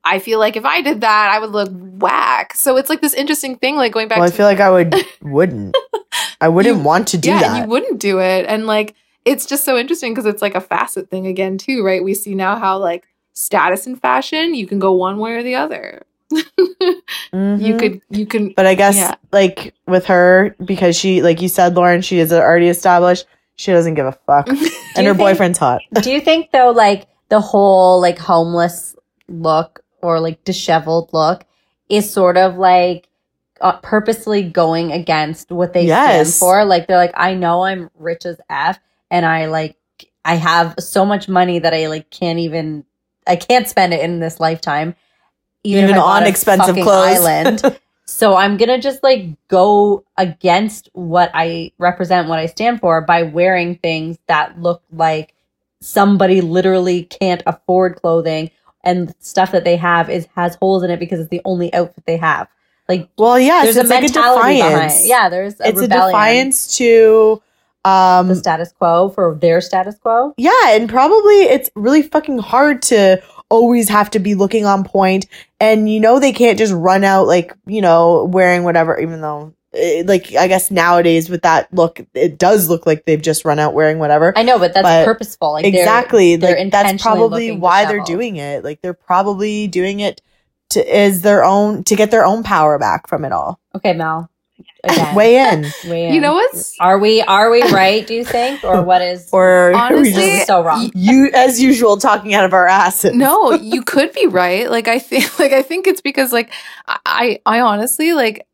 Speaker 1: I feel like if I did that, I would look whack. So it's like this interesting thing, like going back
Speaker 2: well, I feel like I would [laughs] wouldn't. I wouldn't
Speaker 1: You-
Speaker 2: want to do
Speaker 1: yeah,
Speaker 2: that.
Speaker 1: and you wouldn't do it, and like it's just so interesting because it's like a facet thing again too, right? We see now how like status and fashion, you can go one way or the other. [laughs] You
Speaker 2: Mhm.
Speaker 1: could you can
Speaker 2: But I guess
Speaker 1: Yeah.
Speaker 2: like with her, because she, like you said, Lauren, she is already established. She doesn't give a fuck, [laughs] and her
Speaker 3: think-
Speaker 2: boyfriend's hot.
Speaker 3: Do you think though, like the whole like homeless look or like disheveled look is sort of like uh, purposely going against what they
Speaker 2: Yes.
Speaker 3: stand for? Like they're like, I know I'm rich as f, and I like I have so much money that I like can't even I can't spend it in this lifetime,
Speaker 2: Even
Speaker 3: bought
Speaker 2: on expensive clothes.
Speaker 3: Island. [laughs] So I'm gonna just like go against what I represent, what I stand for by wearing things that look like somebody literally can't afford clothing and stuff that they have is has holes in it because it's the only outfit they have. Like
Speaker 2: Well, yes,
Speaker 3: there's
Speaker 2: it's
Speaker 3: a
Speaker 2: like a
Speaker 3: mentality
Speaker 2: defiance.
Speaker 3: behind. Yeah, there's a
Speaker 2: it's a defiance to, um,
Speaker 3: the status quo for their status quo.
Speaker 2: yeah, and probably it's really fucking hard to always have to be looking on point, and you know they can't just run out like you know wearing whatever, even though. Like I guess nowadays with that look, it does look like they've just run out wearing whatever.
Speaker 3: I know, but that's
Speaker 2: But
Speaker 3: purposeful. Like they're-
Speaker 2: exactly
Speaker 3: they're
Speaker 2: like that's probably
Speaker 3: looking
Speaker 2: why they're doing it like they're probably doing it to is their own to get their own power back from it all
Speaker 3: Okay, Mel. [laughs] Again,
Speaker 2: weigh in
Speaker 3: weigh
Speaker 1: You know what's
Speaker 3: Are we are we right? Do you think, or what is? [laughs]
Speaker 2: or are we
Speaker 1: Honestly,
Speaker 2: just
Speaker 3: so wrong.
Speaker 2: you as usual talking out of our asses
Speaker 1: no you [laughs] could be right like i think like i think it's because like i i honestly like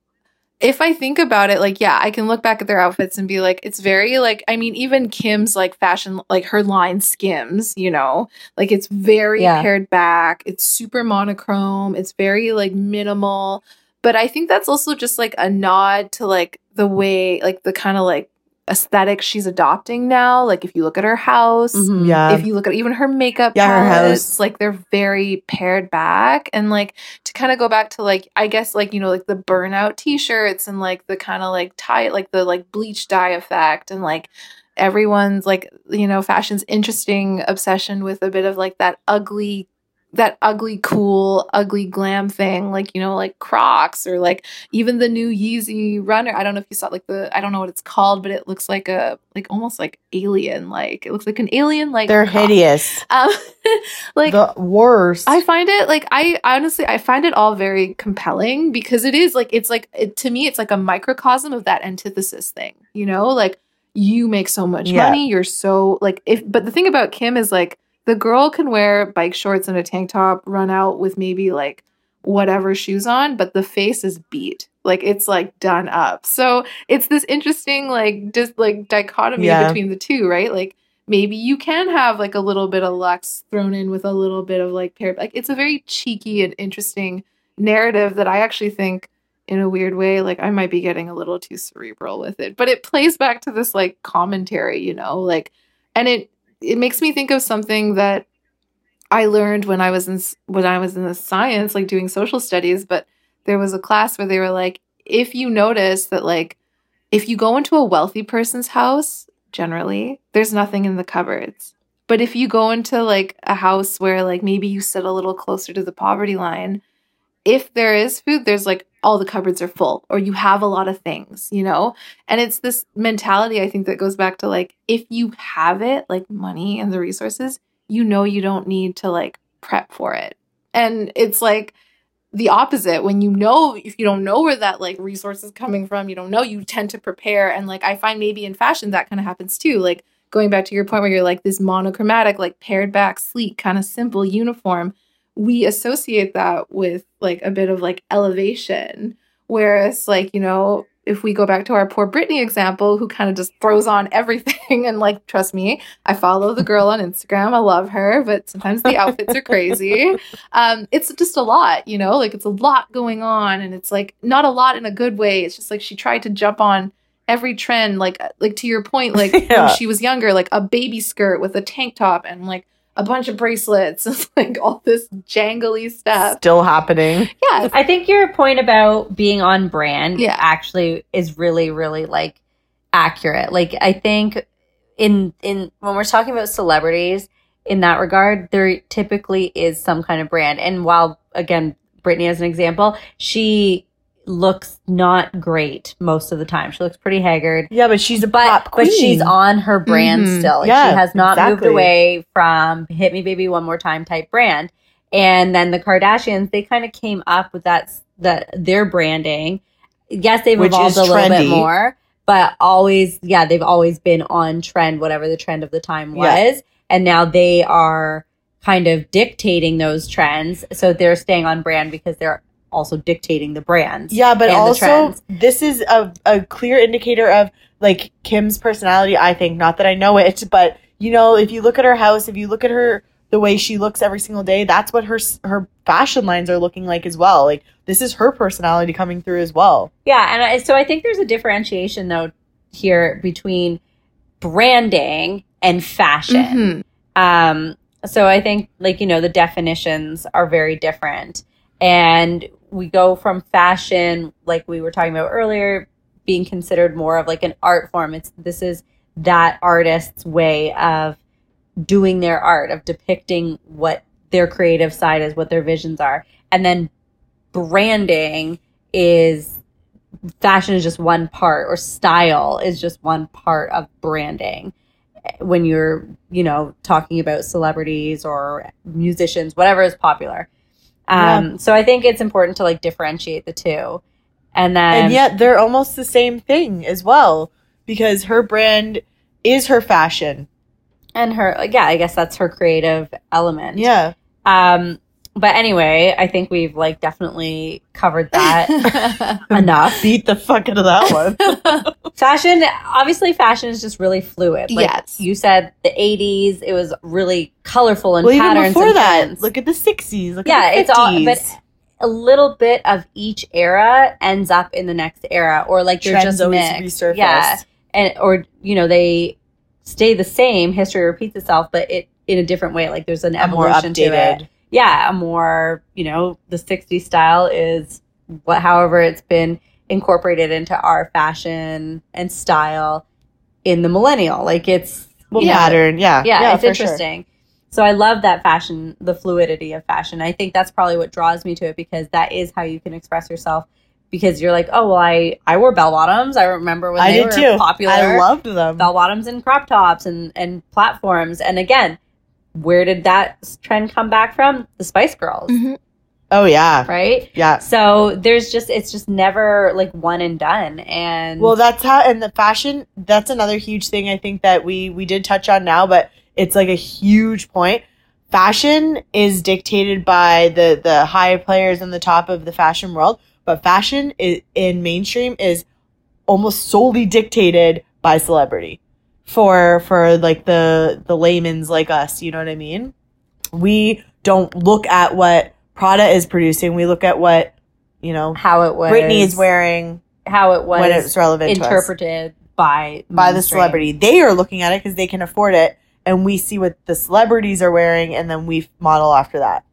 Speaker 1: if i think about it like yeah i can look back at their outfits and be like it's very like i mean even kim's like fashion like her line skims you know? Like it's very
Speaker 3: Yeah.
Speaker 1: pared back. It's super monochrome. It's very like minimal. But i think that's also just like a nod to like the way like the kind of like aesthetic she's adopting now like if you look at her house
Speaker 3: Mhm.
Speaker 2: yeah
Speaker 1: if you look at even her makeup
Speaker 2: Yeah, her house.
Speaker 1: like they're very pared back and like to kind of go back to like I guess like you know like the burnout t-shirts and like the kind of like tie like the like bleach dye effect and like everyone's like you know fashion's interesting obsession with a bit of like that ugly that ugly cool ugly glam thing like you know like crocs or like even the new yeezy runner i don't know if you saw like the i don't know what it's called but it looks like a like almost like alien like it looks like an alien like
Speaker 2: they're
Speaker 1: croc.
Speaker 2: hideous
Speaker 1: um [laughs] like
Speaker 2: the worst
Speaker 1: I find it like I honestly I find it all very compelling because it is like it's like it, to me it's like a microcosm of that antithesis thing, you know? Like you make so much
Speaker 2: Yeah.
Speaker 1: money, you're so like if but the thing about Kim is like the girl can wear bike shorts and a tank top, run out with maybe like whatever shoes on, but the face is beat. Like it's like done up. So it's this interesting like just like dichotomy
Speaker 2: Yeah.
Speaker 1: between the two, right? Like maybe you can have like a little bit of Lux thrown in with a little bit of like pair. Like it's a very cheeky and interesting narrative that I actually think in a weird way, like I might be getting a little too cerebral with it. But it plays back to this like commentary, you know, like and it it makes me think of something that I learned when I was in when I was in the science, like doing social studies, but there was a class where they were like, if you notice that like if you go into a wealthy person's house, generally, there's nothing in the cupboards. But if you go into like a house where like maybe you sit a little closer to the poverty line, if there is food, there's like all the cupboards are full or you have a lot of things, you know? And it's this mentality I think that goes back to like if you have it, like money and the resources, you know you don't need to like prep for it. And it's like the opposite when you know if you don't know where that like resource is coming from, you don't know, you tend to prepare and like I find maybe in fashion that kind of happens too. Like going back to your point where you're like this monochromatic, like pared back, sleek, kind of simple uniform, we associate that with like a bit of like elevation. Whereas, like, you know, if we go back to our poor Britney example, who kind of just throws on everything [laughs] and like, trust me, I follow the girl on Instagram. I love her, but sometimes the outfits are crazy. Um, it's just a lot, you know, like it's a lot going on, and it's like not a lot in a good way. It's just like she tried to jump on every trend, like like to your point, like [laughs]
Speaker 2: Yeah.
Speaker 1: when she was younger, like a baby skirt with a tank top and like a bunch of bracelets and [laughs] like all this jangly stuff.
Speaker 2: still happening
Speaker 1: Yeah,
Speaker 3: I think your point about being on brand
Speaker 1: Yeah.
Speaker 3: actually is really, really like accurate. Like I think in in when we're talking about celebrities in that regard, there typically is some kind of brand. And while again, Britney as an example, she looks not great most of the time. She looks pretty haggard.
Speaker 2: Yeah, but she's a
Speaker 3: But
Speaker 2: pop queen.
Speaker 3: but she's on her brand
Speaker 1: Mhm.
Speaker 3: still. Like,
Speaker 2: Yeah,
Speaker 3: she has not moved away from "Hit Me, Baby, One More Time" type brand. And then the Kardashians, they kind of came up with that that their branding. Yes, they've
Speaker 2: Which
Speaker 3: evolved a little bit more, but always, yeah, they've always been on trend, whatever the trend of the time was.
Speaker 2: Yeah.
Speaker 3: And now they are kind of dictating those trends. So they're staying on brand because they're also dictating the brands.
Speaker 2: Yeah, but also this is a, a clear indicator of like Kim's personality, I think. Not that I know it, but you know, if you look at her house, if you look at her the way she looks every single day, that's what her her fashion lines are looking like as well. Like this is her personality coming through as well.
Speaker 3: Yeah, and I, so I think there's a differentiation though here between branding and fashion.
Speaker 1: Mhm.
Speaker 3: Um, so I think like you know the definitions are very different, and we go from fashion, like we were talking about earlier, being considered more of like an art form. It's this is that artist's way of doing their art, of depicting what their creative side is, what their visions are, and then branding is fashion is just one part or style is just one part of branding. When you're you know talking about celebrities or musicians whatever is popular um so i think it's important to like differentiate the two and then
Speaker 2: and yet they're almost the same thing as well because her brand is her fashion.
Speaker 3: and her yeah i guess that's her creative element
Speaker 2: Yeah.
Speaker 3: um but anyway i think we've like definitely covered that [laughs] enough
Speaker 2: Beat the fuck out of that one. [laughs]
Speaker 3: fashion obviously fashion is just really fluid like
Speaker 1: Yes.
Speaker 3: you said the 80s it was really colorful and
Speaker 2: well, even
Speaker 3: patterns
Speaker 2: before
Speaker 3: and
Speaker 2: that,
Speaker 3: trends.
Speaker 2: look at the 60s. Look
Speaker 3: Yeah,
Speaker 2: at the
Speaker 3: it's all- but a little bit of each era ends up in the next era or like they're
Speaker 2: Trends
Speaker 3: just
Speaker 2: always
Speaker 3: mixed
Speaker 2: resurface.
Speaker 3: yeah and or you know they stay the same history repeats itself but it in a different way like there's an
Speaker 2: A more
Speaker 3: evolution to it yeah a more you know the 60s style is what however it's been incorporated into our fashion and style in the millennial like it's
Speaker 2: Well,
Speaker 3: you know,
Speaker 2: pattern. Yeah.
Speaker 3: yeah, it's
Speaker 2: for sure.
Speaker 3: interesting. So I love that fashion, the fluidity of fashion. I think that's probably what draws me to it because that is how you can express yourself. Because you're like, oh well, I I wore bell bottoms. I remember when
Speaker 2: I
Speaker 3: they
Speaker 2: did
Speaker 3: were
Speaker 2: too.
Speaker 3: popular.
Speaker 2: I loved them.
Speaker 3: bell bottoms and crop tops and and platforms. And again, where did that trend come back from? The Spice Girls,
Speaker 1: Mhm.
Speaker 2: oh yeah,
Speaker 3: right?
Speaker 2: yeah.
Speaker 3: So there's just it's just never like one and done. And
Speaker 2: Well, that's how, and the fashion. That's another huge thing I think that we we did touch on now, but it's like a huge point. Fashion is dictated by the the high players in the top of the fashion world, but fashion is, in mainstream is almost solely dictated by celebrity. For for like the the layman's like us, you know what I mean? We don't look at what Prada is producing. We look at what you know
Speaker 3: how it was
Speaker 2: Britney is wearing
Speaker 3: how it was
Speaker 2: when it's relevant to us
Speaker 3: interpreted by
Speaker 2: by the celebrity. They are looking at it because they can afford it, and we see what the celebrities are wearing, and then we model after that.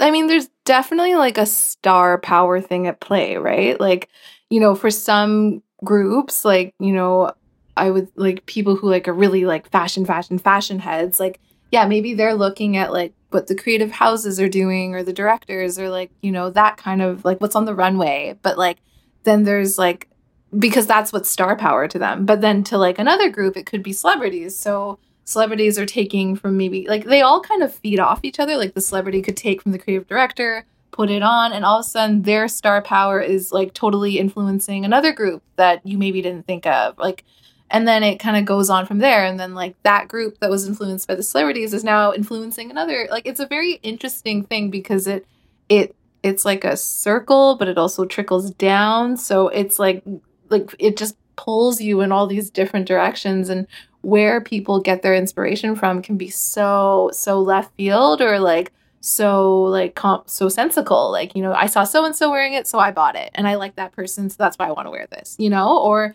Speaker 1: I mean, there's definitely like a star power thing at play, right? Like, you know, for some groups, like, you know, I would like people who like are really like fashion, fashion, fashion heads, like, yeah, maybe they're looking at like what the creative houses are doing or the directors or like, you know, that kind of like what's on the runway. But like, then there's like, because that's what's star power to them. But then to like another group, it could be celebrities. So, celebrities are taking from maybe like they all kind of feed off each other. Like the celebrity could take from the creative director, put it on, and all of a sudden their star power is like totally influencing another group that you maybe didn't think of. Like, and then it kind of goes on from there. And then like that group that was influenced by the celebrities is now influencing another. Like it's a very interesting thing because it it it's like a circle, but it also trickles down. So it's like like it just pulls you in all these different directions and where people get their inspiration from can be so so left field or like so like comp- so sensical like you know i saw so and so wearing it so i bought it and i like that person so that's why i want to wear this you know or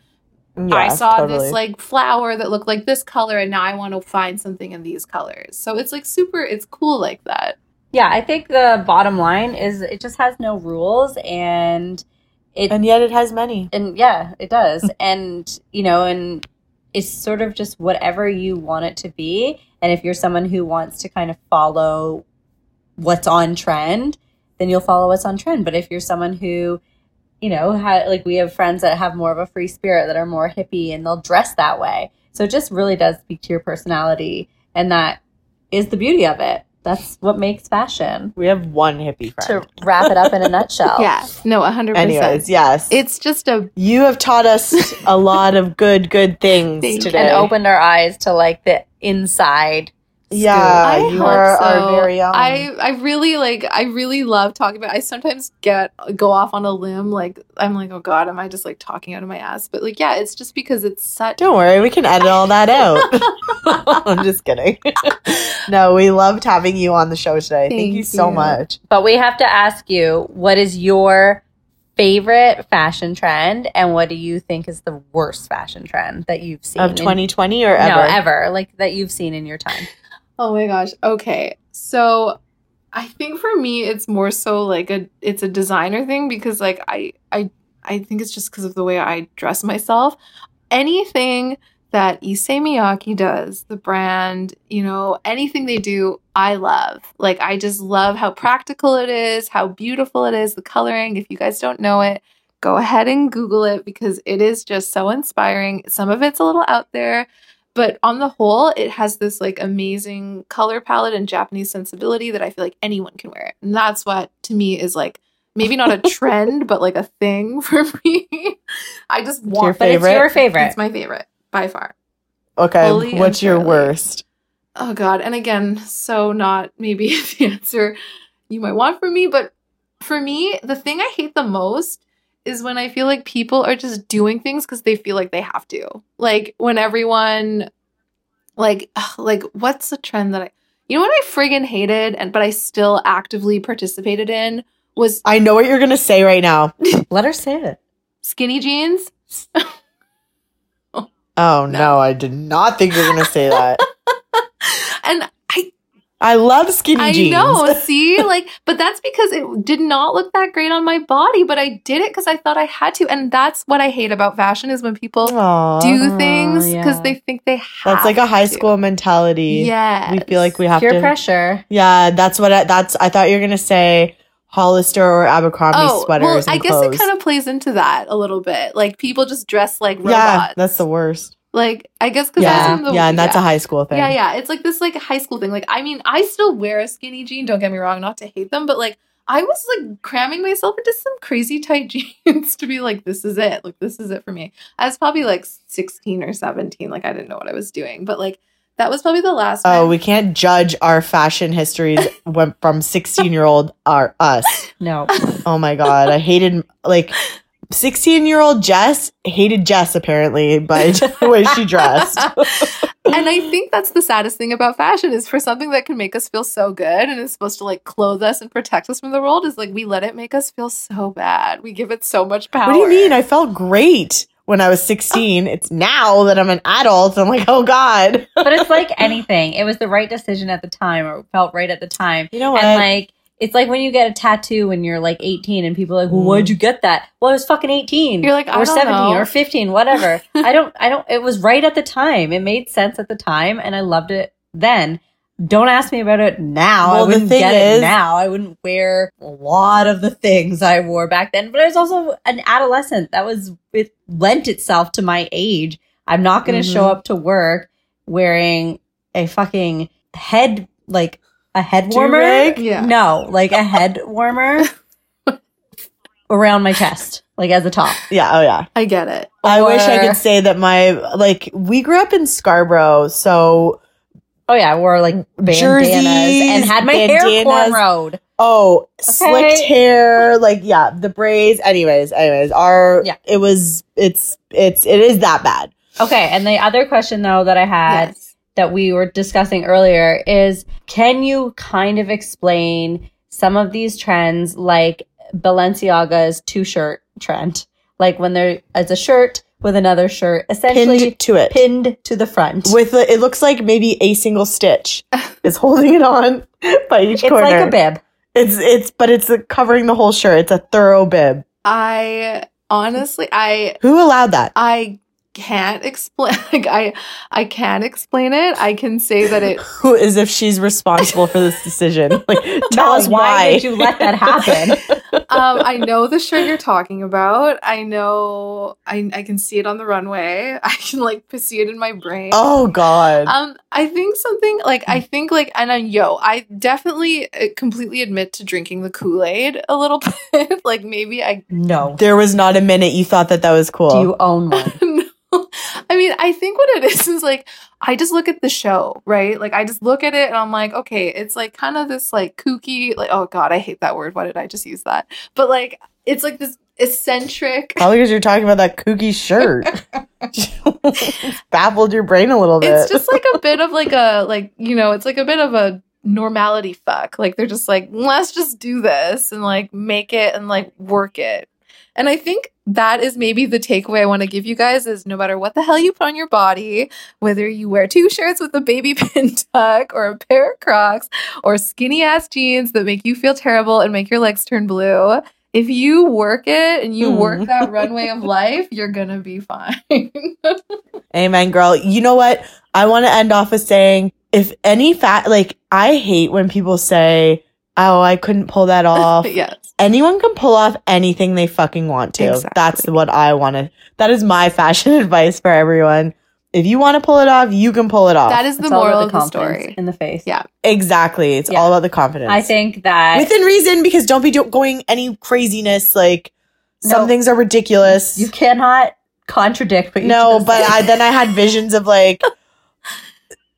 Speaker 1: i saw
Speaker 2: totally.
Speaker 1: this like flower that looked like this color and now i want to find something in these colors so it's like super it's cool like that
Speaker 3: Yeah, I think the bottom line is it just has no rules and it
Speaker 2: and yet it has many.
Speaker 3: and yeah, it does. [laughs] and you know, and it's sort of just whatever you want it to be. And if you're someone who wants to kind of follow what's on trend, then you'll follow what's on trend. But if you're someone who you know, ha- like we have friends that have more of a free spirit that are more hippie and they'll dress that way. So it just really does speak to your personality. And that is the beauty of it. That's what makes fashion.
Speaker 2: We have one hippie friend.
Speaker 3: To wrap it up in a [laughs] nutshell.
Speaker 1: Yeah. No, 100%.
Speaker 2: Anyways, yes.
Speaker 1: It's just a
Speaker 2: you have taught us [laughs] a lot of good, good things today.
Speaker 3: And opened our eyes to like the inside.
Speaker 2: Yeah,
Speaker 1: I
Speaker 2: you
Speaker 1: hope
Speaker 2: are
Speaker 1: so.
Speaker 2: our very own.
Speaker 1: I I really like I really love talking about I sometimes get go off on a limb like I'm like oh god am I just like talking out of my ass but like yeah it's just because it's such
Speaker 2: Don't worry, we can edit all that out. [laughs] [laughs] I'm just kidding. [laughs] no, we loved having you on the show today. Thank,
Speaker 1: Thank
Speaker 2: you so much.
Speaker 3: But we have to ask you, what is your favorite fashion trend and what do you think is the worst fashion trend that you've seen
Speaker 2: Of
Speaker 3: in-
Speaker 2: 2020 or
Speaker 3: No,
Speaker 2: ever?
Speaker 3: ever. Like that you've seen in your time.
Speaker 1: Oh my gosh. Okay. So I think for me it's more so like a it's a designer thing because like I I I think it's just because of the way I dress myself. Anything that Issei Miyake does, the brand, you know, anything they do, I love. Like I just love how practical it is, how beautiful it is, the coloring. If you guys don't know it, go ahead and Google it because it is just so inspiring. Some of it's a little out there, but on the whole, it has this like amazing color palette and Japanese sensibility that I feel like anyone can wear it. And that's what to me is like maybe not a [laughs] trend, but like a thing [laughs] for me. I just
Speaker 2: your
Speaker 1: want
Speaker 3: But
Speaker 2: Favorite?
Speaker 3: it's your favorite.
Speaker 1: It's my favorite by far.
Speaker 2: Okay,
Speaker 1: Fully
Speaker 2: what's your worst?
Speaker 1: Oh god. And again, so not maybe [laughs] the answer you might want from me, but for me, the thing I hate the most is when I feel like people are just doing things because they feel like they have to. Like when everyone like ugh, like what's the trend that I you know what I friggin' hated and but I still actively participated in was
Speaker 2: I know what you're to say right now. [laughs]
Speaker 3: Let her say it.
Speaker 1: skinny jeans. [laughs]
Speaker 2: Oh, no, I did not think you were to say that.
Speaker 1: And I
Speaker 2: I love skinny
Speaker 1: I
Speaker 2: jeans.
Speaker 1: I know, [laughs] see? Like, but that's because it did not look that great on my body, but I did it because I thought I had to. And that's what I hate about fashion is when people
Speaker 2: Aw,
Speaker 1: do things because
Speaker 3: yeah.
Speaker 1: they think they have
Speaker 2: that's like a high
Speaker 1: to.
Speaker 2: school mentality.
Speaker 1: Yeah.
Speaker 2: We feel like we have
Speaker 3: Peer
Speaker 2: to.
Speaker 3: pressure.
Speaker 2: Yeah, that's what I, that's. I thought you were gonna say Hollister or Abercrombie sweaters.
Speaker 1: Oh, well,
Speaker 2: and
Speaker 1: I guess
Speaker 2: clothes.
Speaker 1: it kind of plays into that a little bit. Like people just dress like robots.
Speaker 2: Yeah, that's the worst.
Speaker 1: Like I guess because
Speaker 2: Yeah,
Speaker 1: the,
Speaker 2: yeah, and that's
Speaker 1: yeah.
Speaker 2: a high school thing.
Speaker 1: Yeah, yeah. It's like this like high school thing. Like, I mean, I still wear a skinny jean, don't get me wrong, not to hate them, but like I was like cramming myself into some crazy tight [laughs] jeans to be like, this is it. Like, this is it for me. I was probably like 16 or 17. Like, I didn't know what I was doing. But like that was probably the last
Speaker 2: Oh,
Speaker 1: time-
Speaker 2: we can't judge our fashion histories [laughs] when, from sixteen year old are us.
Speaker 3: No. [laughs]
Speaker 2: Oh my god, I hated like sixteen year old Jess hated Jess apparently by [laughs] the way she dressed.
Speaker 1: and I think that's the saddest thing about fashion is for something that can make us feel so good and is supposed to like clothe us and protect us from the world is like we let it make us feel so bad. We give it so much power.
Speaker 2: What do you mean? I felt great when I was 16. It's now that I'm an adult. I'm like, oh God.
Speaker 3: but it's like anything. It was the right decision at the time or felt right at the time.
Speaker 2: You know what?
Speaker 3: And like it's like when you get a tattoo when you're like 18 and people are like, well,
Speaker 2: Mm.
Speaker 3: why'd you get that? Well, I was fucking 18.
Speaker 1: You're like, I
Speaker 3: or
Speaker 1: don't
Speaker 3: 17
Speaker 1: know.
Speaker 3: or 15, whatever. [laughs] I don't, I don't, it was right at the time. It made sense at the time and I loved it then. Don't ask me about it now.
Speaker 2: Well,
Speaker 3: I
Speaker 2: the
Speaker 3: wouldn't
Speaker 2: thing
Speaker 3: get
Speaker 2: is-
Speaker 3: it now. I wouldn't wear a lot of the things I wore back then. But I was also an adolescent. That was, it lent itself to my age. I'm not going to
Speaker 2: Mhm.
Speaker 3: show up to work wearing a fucking head, like a head warmer.
Speaker 2: Do-rag?
Speaker 1: Yeah.
Speaker 3: No, like a head warmer [laughs] around my chest, like as a top.
Speaker 2: Yeah, oh yeah.
Speaker 1: I get it.
Speaker 2: I wish I could say that my like we grew up in Scarborough, so
Speaker 3: Oh yeah, I wore like bandanas
Speaker 2: Jerseys,
Speaker 3: and had my hair
Speaker 2: bandanas.
Speaker 3: cornrowed.
Speaker 2: Oh, oh, slicked hair, like yeah, the braids. Anyways, anyways, our
Speaker 3: Yeah.
Speaker 2: it was it's it's it is that bad.
Speaker 3: Okay, and the other question though that I had
Speaker 1: Yes.
Speaker 3: That we were discussing earlier is can you kind of explain some of these trends like Balenciaga's two shirt trend? Like when there is a shirt with another shirt essentially
Speaker 2: Pinned to it.
Speaker 3: pinned to the front.
Speaker 2: With the, it looks like maybe a single stitch [laughs] is holding it on [laughs] by each corner.
Speaker 3: it's
Speaker 2: corner.
Speaker 3: like a bib.
Speaker 2: It's it's but it's uh, covering the whole shirt. It's a thorough bib.
Speaker 1: I honestly, I,
Speaker 2: Who allowed that?
Speaker 1: I, can't explain [laughs] like I I can't explain it. I can say that it [laughs]
Speaker 2: Who as if she's responsible for this decision. [laughs] Like tell us why.
Speaker 3: why did you let that happen?
Speaker 1: um I know the shirt you're talking about. I know I I can see it on the runway. I can like see it in my brain.
Speaker 2: oh god.
Speaker 1: Um, I think something like I think like and I yo, I definitely uh, completely admit to drinking the Kool Aid a little bit. like maybe I
Speaker 3: no.
Speaker 2: there was not a minute you thought that that was cool.
Speaker 3: Do you own one?
Speaker 1: I mean, I think what it [laughs] is is like I just look at the show, right? Like I just look at it and I'm like, okay, it's like kind of this like kooky, like oh god, I hate that word. Why did I just use that? But like it's like this eccentric. [laughs]
Speaker 2: Probably because you're talking about that kooky shirt. [laughs] Baffled your brain a little bit.
Speaker 1: It's just like a bit of like a like you know, it's like a bit of a normality fuck. Like they're just like, let's just do this and like make it and like work it. And I think that is maybe the takeaway I want to give you guys is no matter what the hell you put on your body, whether you wear two shirts with a baby [laughs] pin tuck or a pair of Crocs or skinny ass jeans that make you feel terrible and make your legs turn blue, if you work it and you work
Speaker 2: Hmm.
Speaker 1: that [laughs] runway of life, you're gonna be fine. [laughs]
Speaker 2: Amen, girl. You know what? I want to end off with saying if any fat, like, I hate when people say, oh, I couldn't pull that [laughs] off.
Speaker 1: yes.
Speaker 2: Anyone can pull off anything they fucking want to.
Speaker 1: Exactly.
Speaker 2: That's what I wanted. That is my [laughs] fashion advice for everyone. If you want to pull it off, you can pull it off.
Speaker 1: That is the
Speaker 3: It's all about
Speaker 1: moral of the story.
Speaker 3: in the face.
Speaker 1: Yeah.
Speaker 2: exactly. It's
Speaker 3: Yeah.
Speaker 2: all about the confidence.
Speaker 3: I think that
Speaker 2: within reason because don't be do- going any craziness. Like some things are ridiculous.
Speaker 3: you cannot contradict what you
Speaker 2: no,
Speaker 3: just
Speaker 2: but. I then I had visions of like [laughs]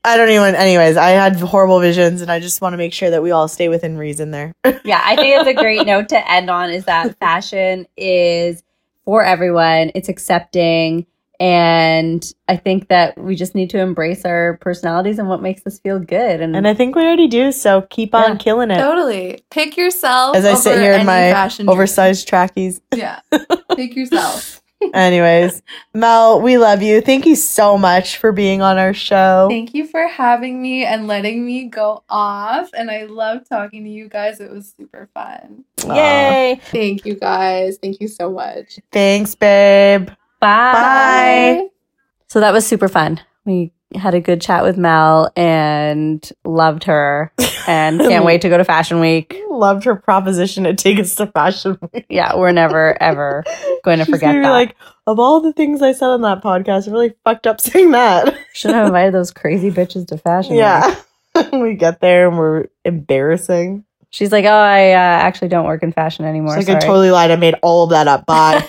Speaker 2: I don't even. Anyways, I had horrible visions, and I just want to make sure that we all stay within reason there. [laughs]
Speaker 3: yeah, I think it's a great note to end on is that fashion is for everyone. It's accepting. And I think that we just need to embrace our personalities and what makes us feel good. And,
Speaker 2: and I think we already do. So keep on
Speaker 3: Yeah.
Speaker 2: killing it.
Speaker 1: Totally. Pick yourself.
Speaker 2: As I sit here in my
Speaker 1: fashion
Speaker 2: oversized trackies.
Speaker 1: Yeah. [laughs] Pick yourself.
Speaker 2: Anyways, Mel, we love you. Thank you so much for being on our show.
Speaker 1: Thank you for having me and letting me go off. And I love talking to you guys. It was super fun.
Speaker 2: Aw.
Speaker 3: yay.
Speaker 1: Thank you guys. Thank you so much.
Speaker 2: Thanks, babe.
Speaker 3: Bye.
Speaker 2: Bye.
Speaker 3: So that was super fun. We had a good chat with Mel and loved her [laughs] and can't wait to go to Fashion Week.
Speaker 2: Loved her proposition to take us to Fashion Week.
Speaker 3: Yeah, we're never [laughs] ever going to
Speaker 2: She's
Speaker 3: forget that.
Speaker 2: Like of all the things I said on that podcast, I really fucked up saying that. [laughs]
Speaker 3: Should have invited those crazy bitches to Fashion Week.
Speaker 2: yeah, we get there and we're embarrassing.
Speaker 3: She's like, oh, I uh, actually don't work in fashion anymore.
Speaker 2: She's like, I totally lied. I made all of that up. Bye.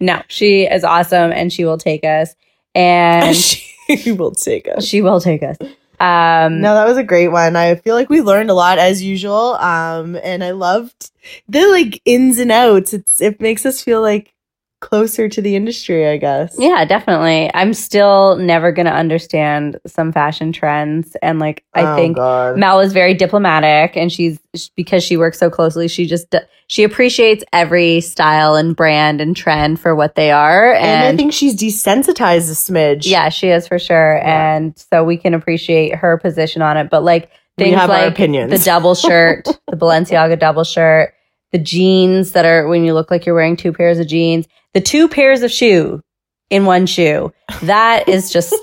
Speaker 3: no, she is awesome and she will take us. And
Speaker 2: she [laughs] will take us.
Speaker 3: she will take us. Um,
Speaker 2: No, that was a great one. I feel like we learned a lot as usual. Um, and I loved the like ins and outs. It's it makes us feel like closer to the industry, I guess.
Speaker 3: Yeah, definitely. I'm still never going to understand some fashion trends. And like, I
Speaker 2: Oh,
Speaker 3: think
Speaker 2: God.
Speaker 3: Mel is very diplomatic and she's because she works so closely, she just, she appreciates every style and brand and trend for what they are.
Speaker 2: and,
Speaker 3: And,
Speaker 2: I think she's desensitized a smidge.
Speaker 3: yeah, she is for sure.
Speaker 2: Yeah.
Speaker 3: And so we can appreciate her position on it. But like, things like
Speaker 2: opinions.
Speaker 3: the double shirt, [laughs] the Balenciaga double shirt, the jeans that are when you look like you're wearing two pairs of jeans, the two pairs of shoe in one shoe. That is just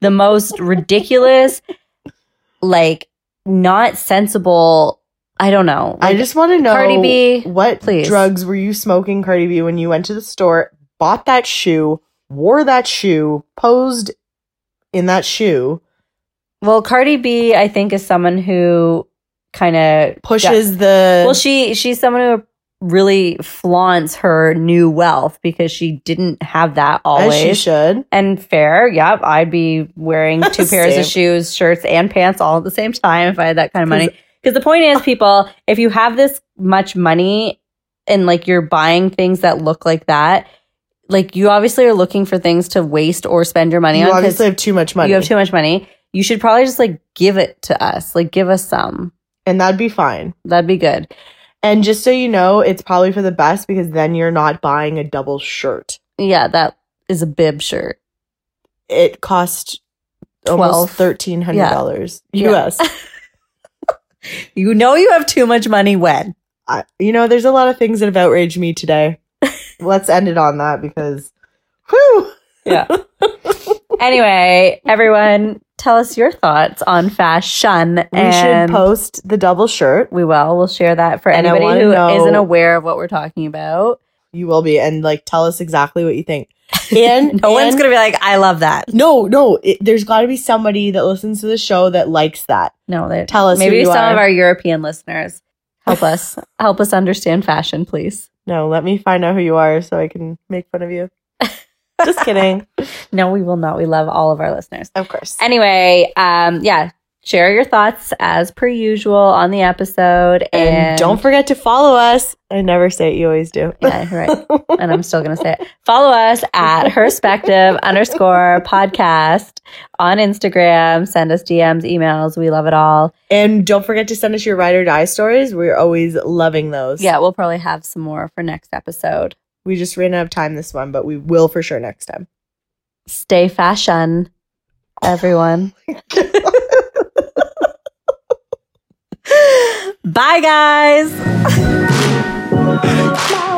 Speaker 3: the most ridiculous, like not sensible. I don't know.
Speaker 2: I just want to know
Speaker 3: Cardi B,
Speaker 2: what
Speaker 3: please.
Speaker 2: drugs were you smoking, Cardi B, when you went to the store, bought that shoe, wore that shoe, posed in that shoe,
Speaker 3: well, Cardi B, I think, is someone who kind of
Speaker 2: pushes the
Speaker 3: Well, she she's someone who really flaunts her new wealth because she didn't have that
Speaker 2: as she should.
Speaker 3: And fair, yep. I'd be wearing [laughs] two pairs of shoes, shirts, and pants all at the same time if I had that kind of money. Because the point is, people, if you have this much money and like you're buying things that look like that, like you obviously are looking for things to waste or spend your money
Speaker 2: You
Speaker 3: on because
Speaker 2: obviously have too much money.
Speaker 3: you have too much money. You should probably just like give it to us, like give us some.
Speaker 2: And that'd be fine.
Speaker 3: That'd be good.
Speaker 2: And just so you know, it's probably for the best because then you're not buying a double shirt.
Speaker 3: Yeah, that is a bib shirt.
Speaker 2: It cost
Speaker 3: Twelve.
Speaker 2: almost thirteen hundred dollars
Speaker 3: Yeah.
Speaker 2: US. [laughs]
Speaker 3: You know you have too much money when.
Speaker 2: I, you know, there's a lot of things that have outraged me today. [laughs] Let's end it on that because, whew,
Speaker 3: Yeah. [laughs] anyway, everyone, tell us your thoughts on fashion.
Speaker 2: We
Speaker 3: and
Speaker 2: should post the double shirt.
Speaker 3: we will. We'll share that for
Speaker 2: And
Speaker 3: anybody who not aware of what we're talking about.
Speaker 2: You will be, and like tell us exactly what you think. [laughs] And
Speaker 3: No one's gonna be like, "I love that."
Speaker 2: No, no. It, there's got to be somebody that listens to the show that likes that.
Speaker 3: No, they
Speaker 2: Tell us.
Speaker 3: maybe some
Speaker 2: are.
Speaker 3: of our European listeners help [laughs] us help us understand fashion, please.
Speaker 2: No, let me find out who you are so I can make fun of you. Just kidding. [laughs]
Speaker 3: No, we will not. We love all of our listeners.
Speaker 2: Of course.
Speaker 3: Anyway, um, yeah, share your thoughts as per usual on the episode, and,
Speaker 2: And don't forget to follow us. I never say it. You always do.
Speaker 3: Yeah, right. [laughs] and I'm still gonna say it. Follow us at perspective underscore podcast on Instagram. Send us DMs, emails. We love it all.
Speaker 2: And don't forget to send us your ride or die stories. We're always loving those.
Speaker 3: Yeah, we'll probably have some more for next episode.
Speaker 2: We just ran out of time this one, but we will for sure next time.
Speaker 3: Stay fashion, everyone. [laughs] Bye, guys. [laughs]